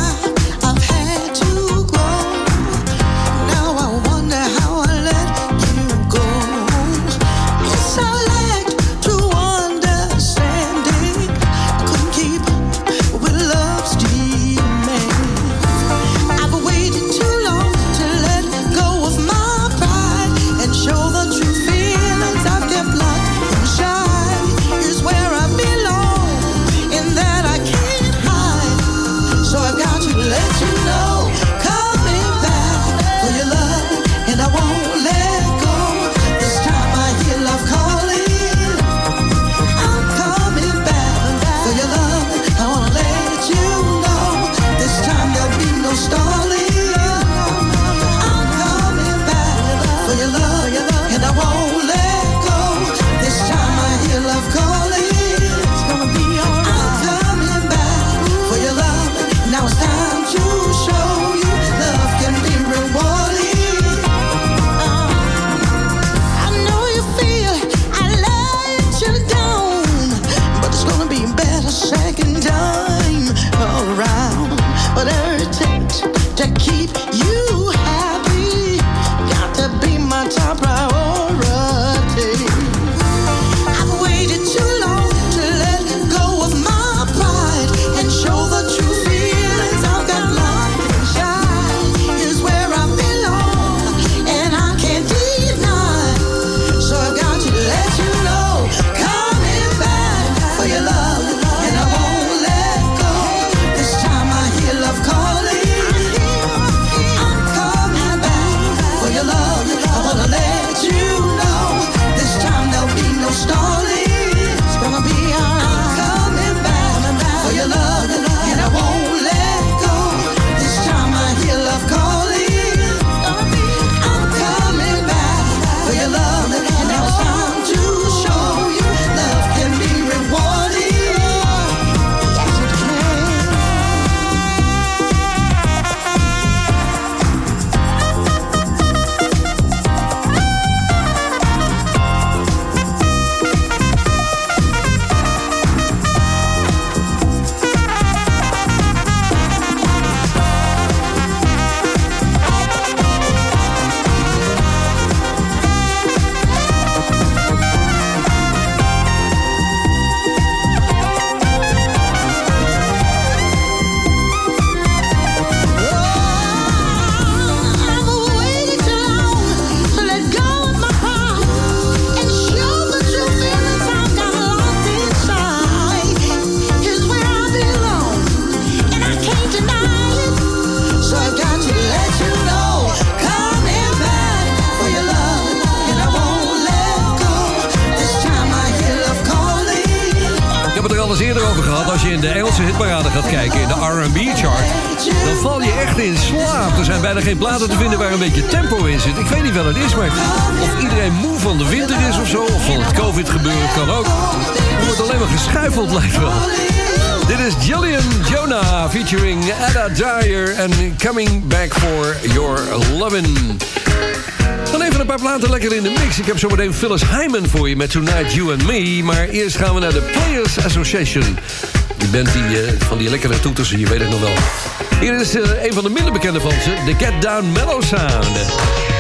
geen platen te vinden waar een beetje tempo in zit. Ik weet niet wat het is, maar of iedereen moe van de winter is of zo... of van het covid-gebeuren, kan ook. Er wordt alleen maar geschuifeld, lijkt wel. Dit is Jillian Jonah featuring Ada Dyer... en Coming Back for Your Lovin'. Dan even een paar platen lekker in de mix. Ik heb zometeen Phyllis Hyman voor je met Tonight You and Me. Maar eerst gaan we naar de Players Association. Die band die, eh, van die lekkere toeters, je weet het nog wel. Hier is eh, een van de minder bekende van. De Get Down Mellow Sound.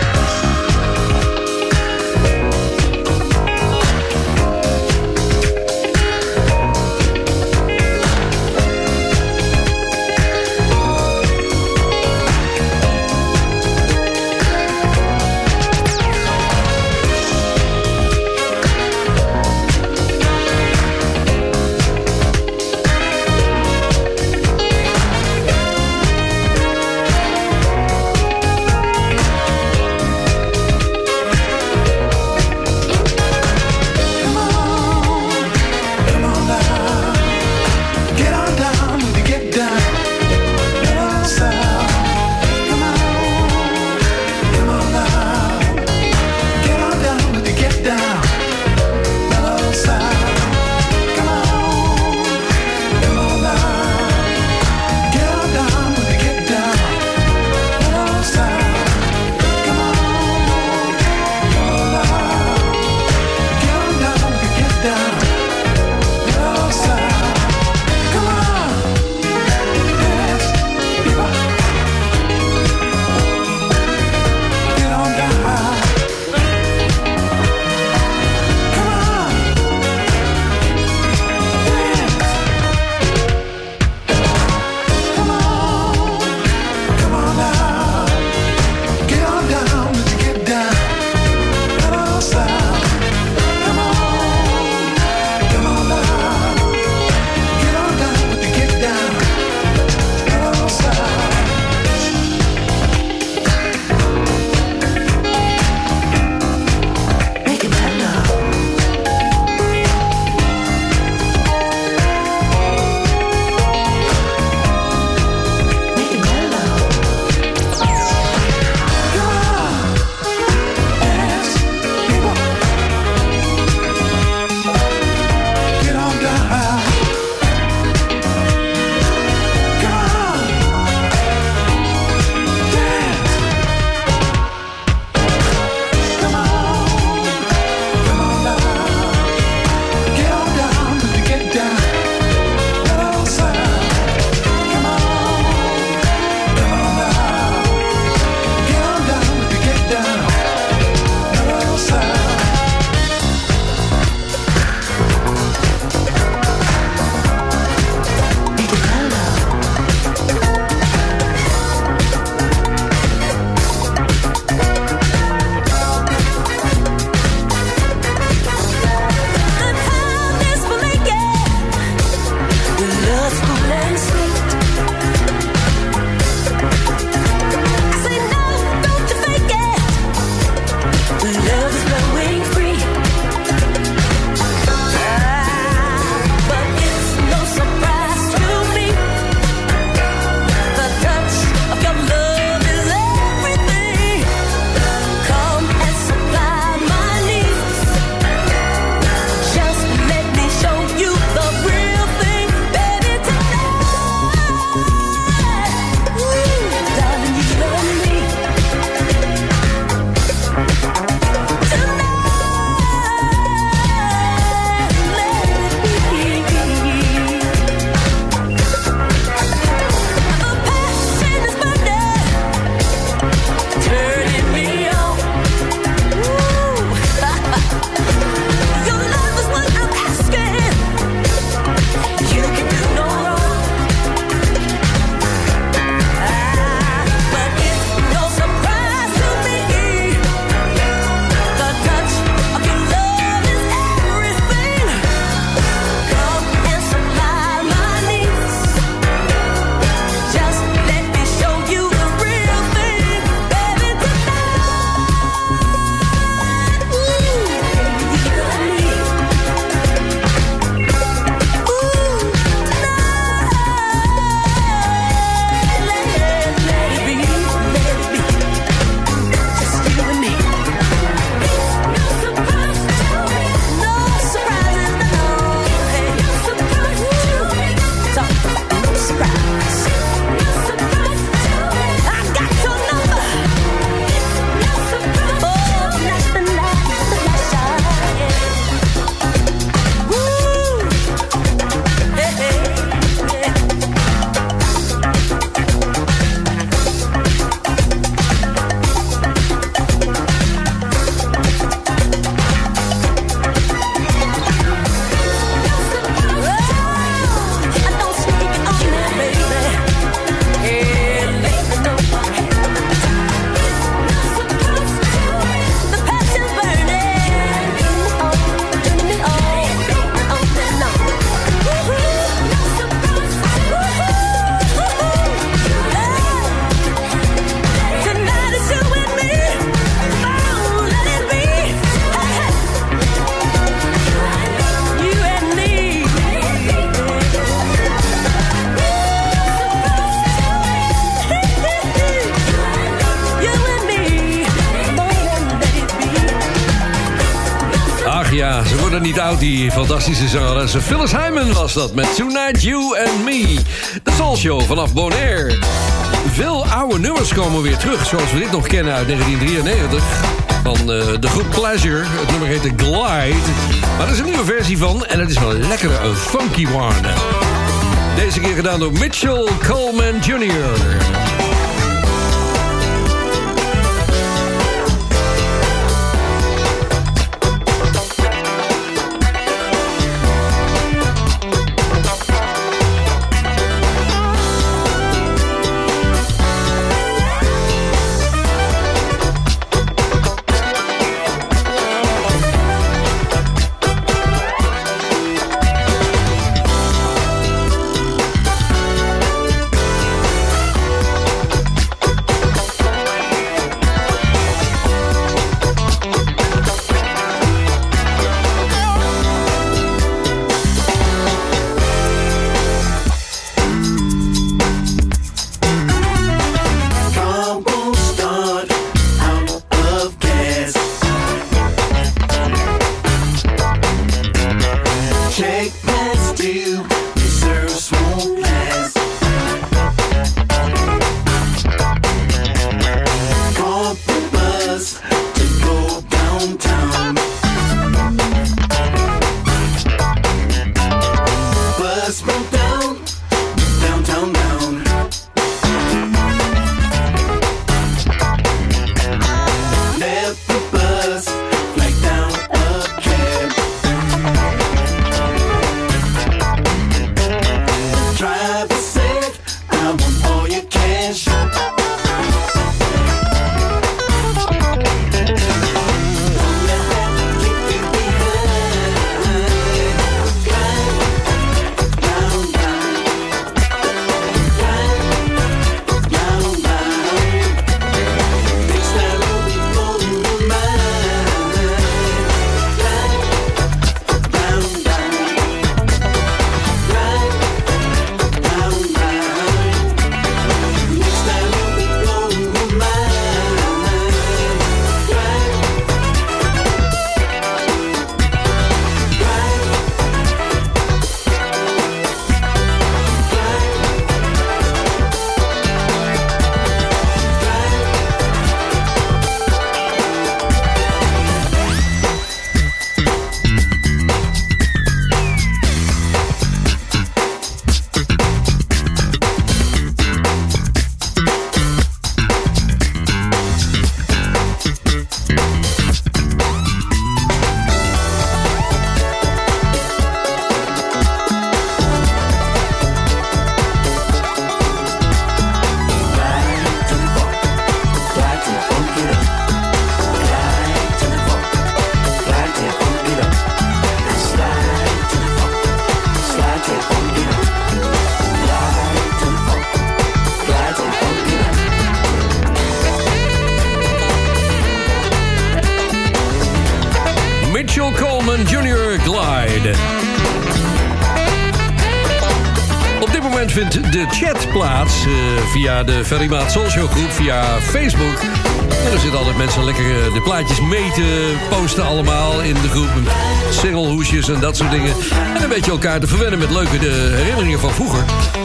Die fantastische zangeres. Phyllis Hyman was dat met Tonight You and Me. De Soul Show vanaf Bonaire. Veel oude nummers komen weer terug, zoals we dit nog kennen uit 1993. Van eh, de groep Pleasure. Het nummer heette Glide. Maar er is een nieuwe versie van en het is wel een lekkere, een funky one. Deze keer gedaan door Mitchell Coleman Jr. vindt de chat plaats eh, via de Ferrymaat Social groep, via Facebook. En er zitten altijd mensen lekker eh, de plaatjes mee te posten allemaal in de groep. Singelhoesjes en dat soort dingen. En een beetje elkaar te verwennen met leuke de herinneringen van vroeger.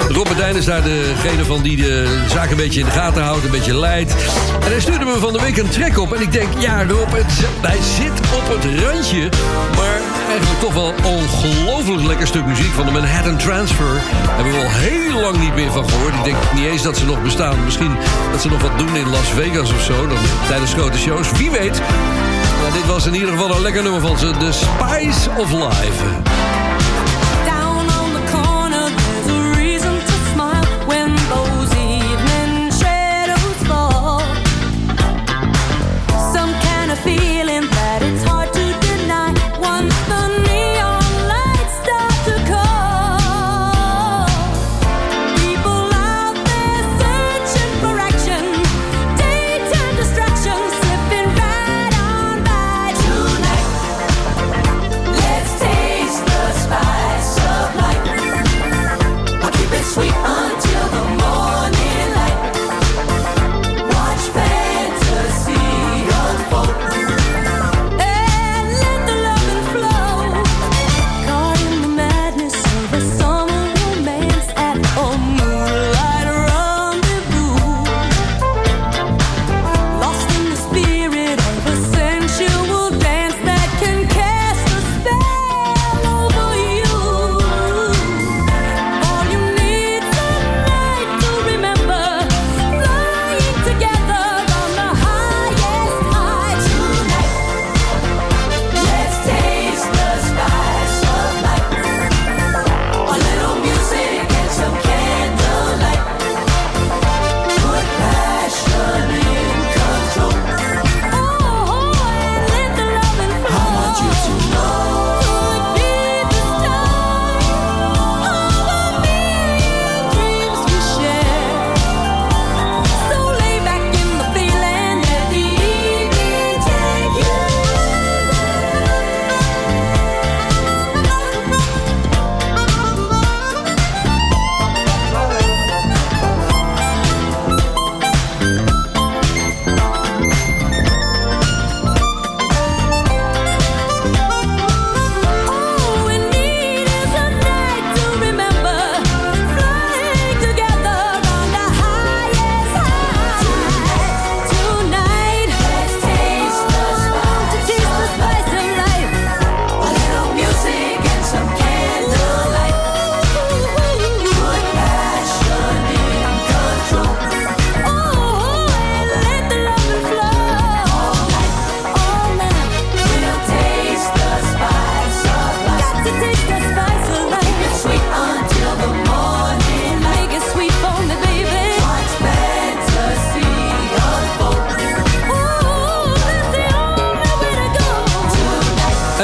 Robert is daar degene van die de zaak een beetje in de gaten houdt, een beetje leidt. En hij stuurde me van de week een track op. En ik denk, ja Rob, het, hij zit op het randje. Maar eigenlijk toch wel ongelooflijk lekker stuk muziek van de Manhattan Transfer. Hebben we al heel lang niet meer van gehoord. Ik denk niet eens dat ze nog bestaan. Misschien dat ze nog wat doen in Las Vegas of zo. Dan, tijdens grote shows. Wie weet. Maar dit was in ieder geval een lekker nummer van ze. The Spice of Life.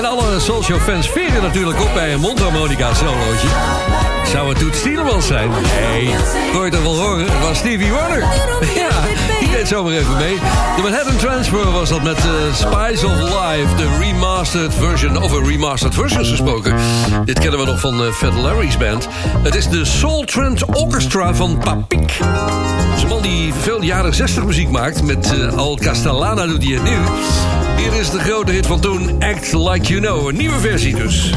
Soul Show fans veren natuurlijk op bij een mondharmonica solootje. Zou het Toet Stielemans zijn? Nee, kon je toch wel horen? Het was Stevie Wonder. Ja, die deed zomaar even mee. De Manhattan Transfer was dat met eh, Spice of Life, de remastered version. Over remastered versions gesproken. Dit kennen we nog van eh, Fat Larry's band. Het is de Soul Trance Orchestra van Papik. Dat is een man die veel jaren 60 muziek maakt. Met eh, Al Castellana doet hij het nu. Hier is de grote hit van toen, Act Like You Know. Een nieuwe versie dus.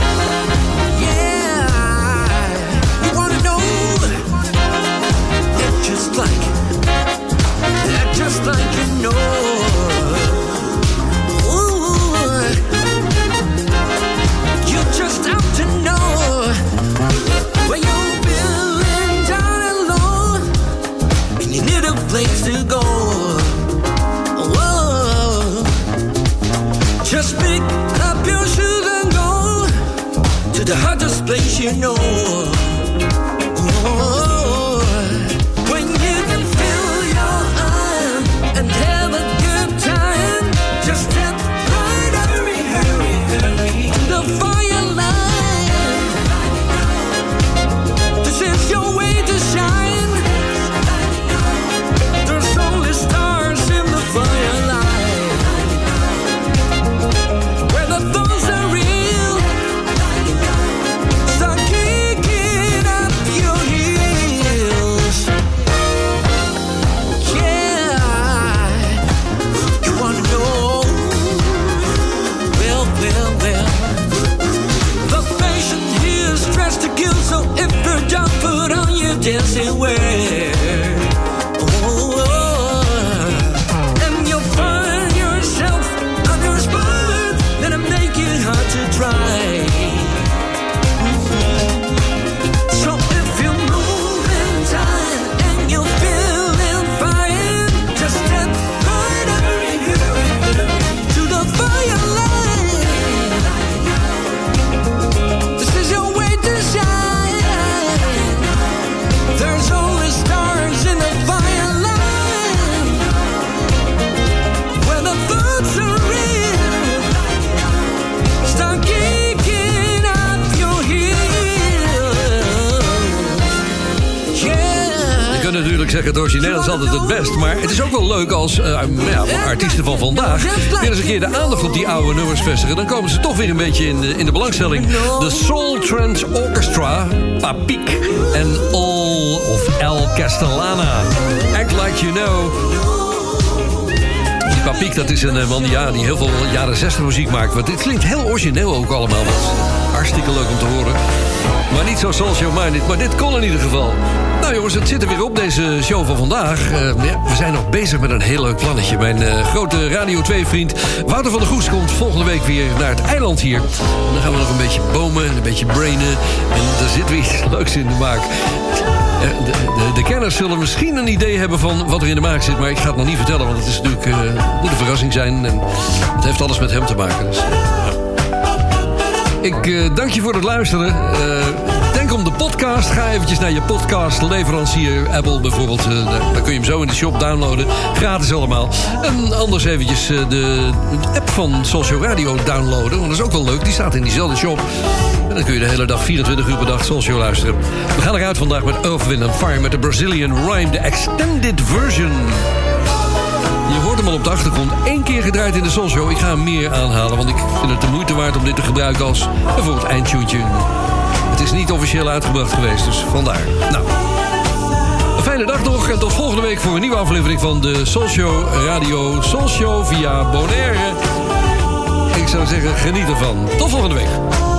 Just pick up your shoes and go to the hottest place you know. Zeggen, het origineel is altijd het best. Maar het is ook wel leuk als eh, ja, artiesten van vandaag... weer eens een keer de aandacht op die oude nummers vestigen. Dan komen ze toch weer een beetje in de, in de belangstelling. De Soul Trance Orchestra, Papik en All of El Castellana. Act Like You Know. Die Papik, dat is een eh, man die, ja, die heel veel jaren 60 muziek maakt. Want dit klinkt heel origineel ook allemaal. Hartstikke leuk om te horen. Maar niet zo social minded, maar dit kon in ieder geval. Nou jongens, het zit er weer op deze show van vandaag. Eh, ja, we zijn nog bezig met een heel leuk plannetje. Mijn eh, grote Radio 2-vriend Wouter van der Goes komt volgende week weer naar het eiland hier. En dan gaan we nog een beetje bomen en een beetje brainen. En er zit weer iets leuks in de maak. Eh, De, de, de kenners zullen misschien een idee hebben van wat er in de maak zit... maar ik ga het nog niet vertellen, want het is natuurlijk, moet een verrassing zijn. En het heeft alles met hem te maken. Dus. Ik dank je voor het luisteren. De podcast. Ga eventjes naar je podcastleverancier. Apple bijvoorbeeld. eh, daar, daar kun je hem zo in de shop downloaden. Gratis allemaal. En anders eventjes eh, de, app van Social Radio downloaden. Want dat is ook wel leuk. Die staat in diezelfde shop. En dan kun je de hele dag, 24 uur per dag, Social luisteren. We gaan eruit vandaag met Earth, Wind Fire... met de Brazilian Rhyme, de extended version. Je hoort hem al op de achtergrond. Eén keer gedraaid in de Show. Ik ga hem meer aanhalen, want ik vind het de moeite waard om dit te gebruiken als bijvoorbeeld eindtune. Is niet officieel uitgebracht geweest, dus vandaar. Nou, een fijne dag nog en tot volgende week voor een nieuwe aflevering van de Show Radio Show via Bonaire. Ik zou zeggen, geniet ervan. Tot volgende week.